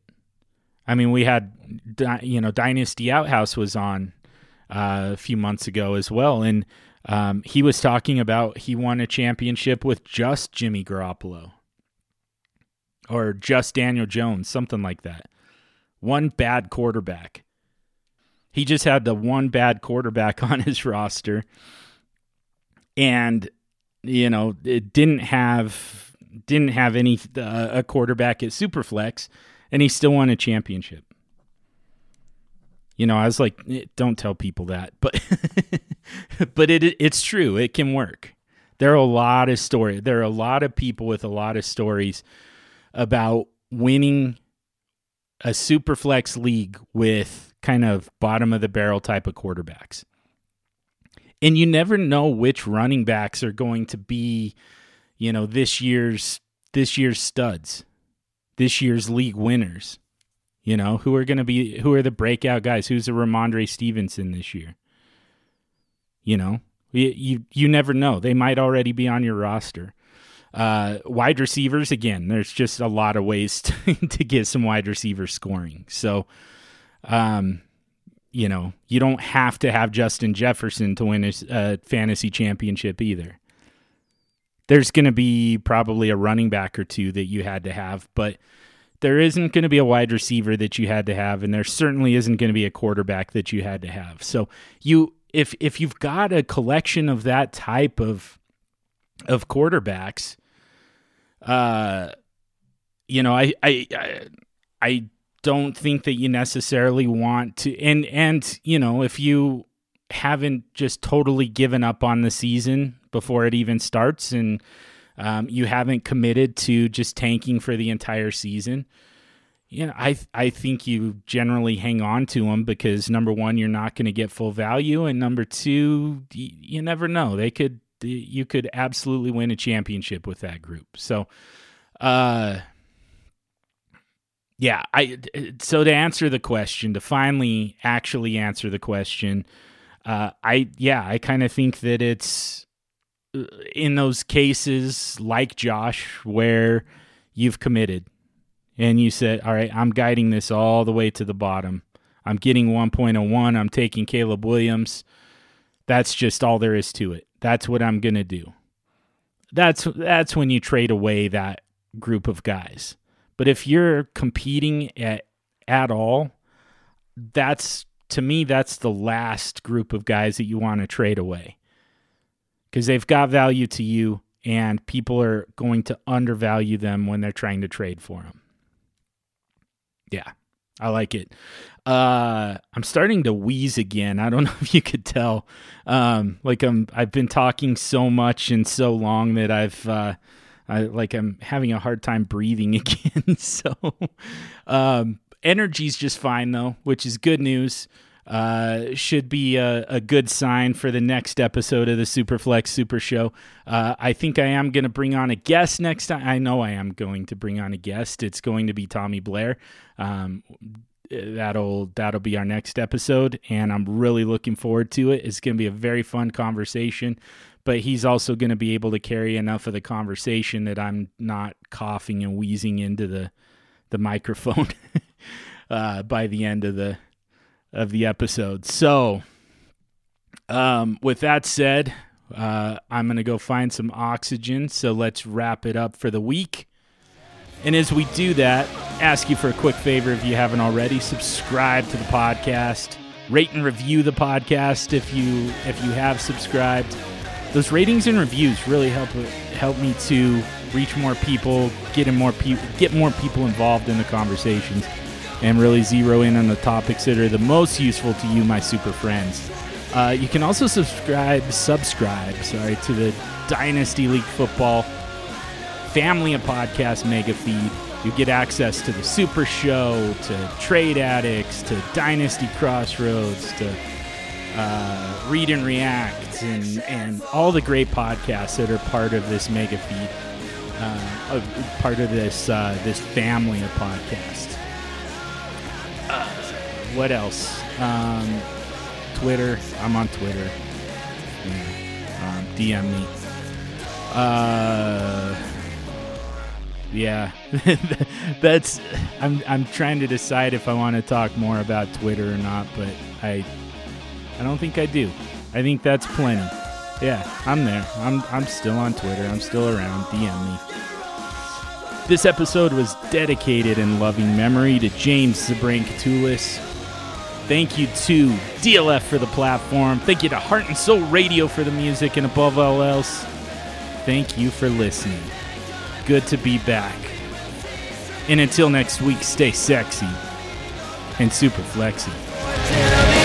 I mean, we had you know Dynasty Outhouse was on uh, a few months ago as well, and um, he was talking about he won a championship with just Jimmy Garoppolo or just Daniel Jones, something like that. One bad quarterback. He just had the one bad quarterback on his roster. And you know, it didn't have didn't have any uh, a quarterback at Superflex and he still won a championship. You know, I was like, eh, don't tell people that, but but it it's true. It can work. There are a lot of story. There are a lot of people with a lot of stories about winning a superflex league with kind of bottom of the barrel type of quarterbacks. And you never know which running backs are going to be, you know, this year's this year's studs, this year's league winners. You know, who are going to be who are the breakout guys? Who's the Rhamondre Stevenson this year? You know, you, you you never know. They might already be on your roster. Uh, wide receivers again. There's just a lot of ways to, to get some wide receiver scoring. So, um, you know, you don't have to have Justin Jefferson to win a, a fantasy championship either. There's going to be probably a running back or two that you had to have, but there isn't going to be a wide receiver that you had to have, and there certainly isn't going to be a quarterback that you had to have. So you, if if you've got a collection of that type of of quarterbacks, uh, you know, I I I, I don't think that you necessarily want to, and and you know, if you haven't just totally given up on the season before it even starts and um, you haven't committed to just tanking for the entire season, you know, I I think you generally hang on to them because number one, you're not going to get full value, and number two, you, you never know they could you could absolutely win a championship with that group. So, uh, yeah, I so to answer the question, to finally actually answer the question, uh, I yeah, I kind of think that it's in those cases like Josh where you've committed and you said, "All right, I'm guiding this all the way to the bottom. I'm getting 1.01. I'm taking Caleb Williams. That's just all there is to it. That's what I'm to do." That's that's when you trade away that group of guys. But if you're competing at at all, that's to me that's the last group of guys that you want to trade away because they've got value to you and people are going to undervalue them when they're trying to trade for them. Yeah, I like it. Uh, I'm starting to wheeze again. I don't know if you could tell. Um, like I'm, I've been talking so much and so long that I've, uh, I like I'm having a hard time breathing again. so, um, energy's just fine though, which is good news uh, should be a, a, good sign for the next episode of the Superflex Super Show. Uh, I think I am going to bring on a guest next time. I know I am going to bring on a guest. It's going to be Tommy Blair. Um, that'll that'll be our next episode, and I'm really looking forward to it. It's going to be a very fun conversation. But he's also going to be able to carry enough of the conversation that I'm not coughing and wheezing into the the microphone uh, by the end of the of the episode. So, um, with that said, uh, I'm going to go find some oxygen. So let's wrap it up for the week. And as we do that, ask you for a quick favor if you haven't already, subscribe to the podcast, rate and review the podcast if you if you have subscribed. Those ratings and reviews really help help me to reach more people, get more people, get more people involved in the conversations and really zero in on the topics that are the most useful to you, my super friends. Uh, you can also subscribe, subscribe, sorry, to the Dynasty League Football family of podcast mega feed. You get access to the Super Show, to Trade Addicts, to Dynasty Crossroads, to uh, Read and React, and, and all the great podcasts that are part of this mega feed, uh, part of this uh, this family of podcasts what else? Um, Twitter. I'm on Twitter. Yeah. Um, DM me. Uh, yeah, that's. I'm I'm trying to decide if I want to talk more about Twitter or not, but I I don't think I do. I think that's plenty. Yeah, I'm there. I'm I'm still on Twitter. I'm still around. DM me. This episode was dedicated in loving memory to James Zabrank Tulis, Thank you to DLF for the platform. Thank you to Heart and Soul Radio for the music. And above all else, thank you for listening. Good to be back. And until next week, stay sexy and super flexy.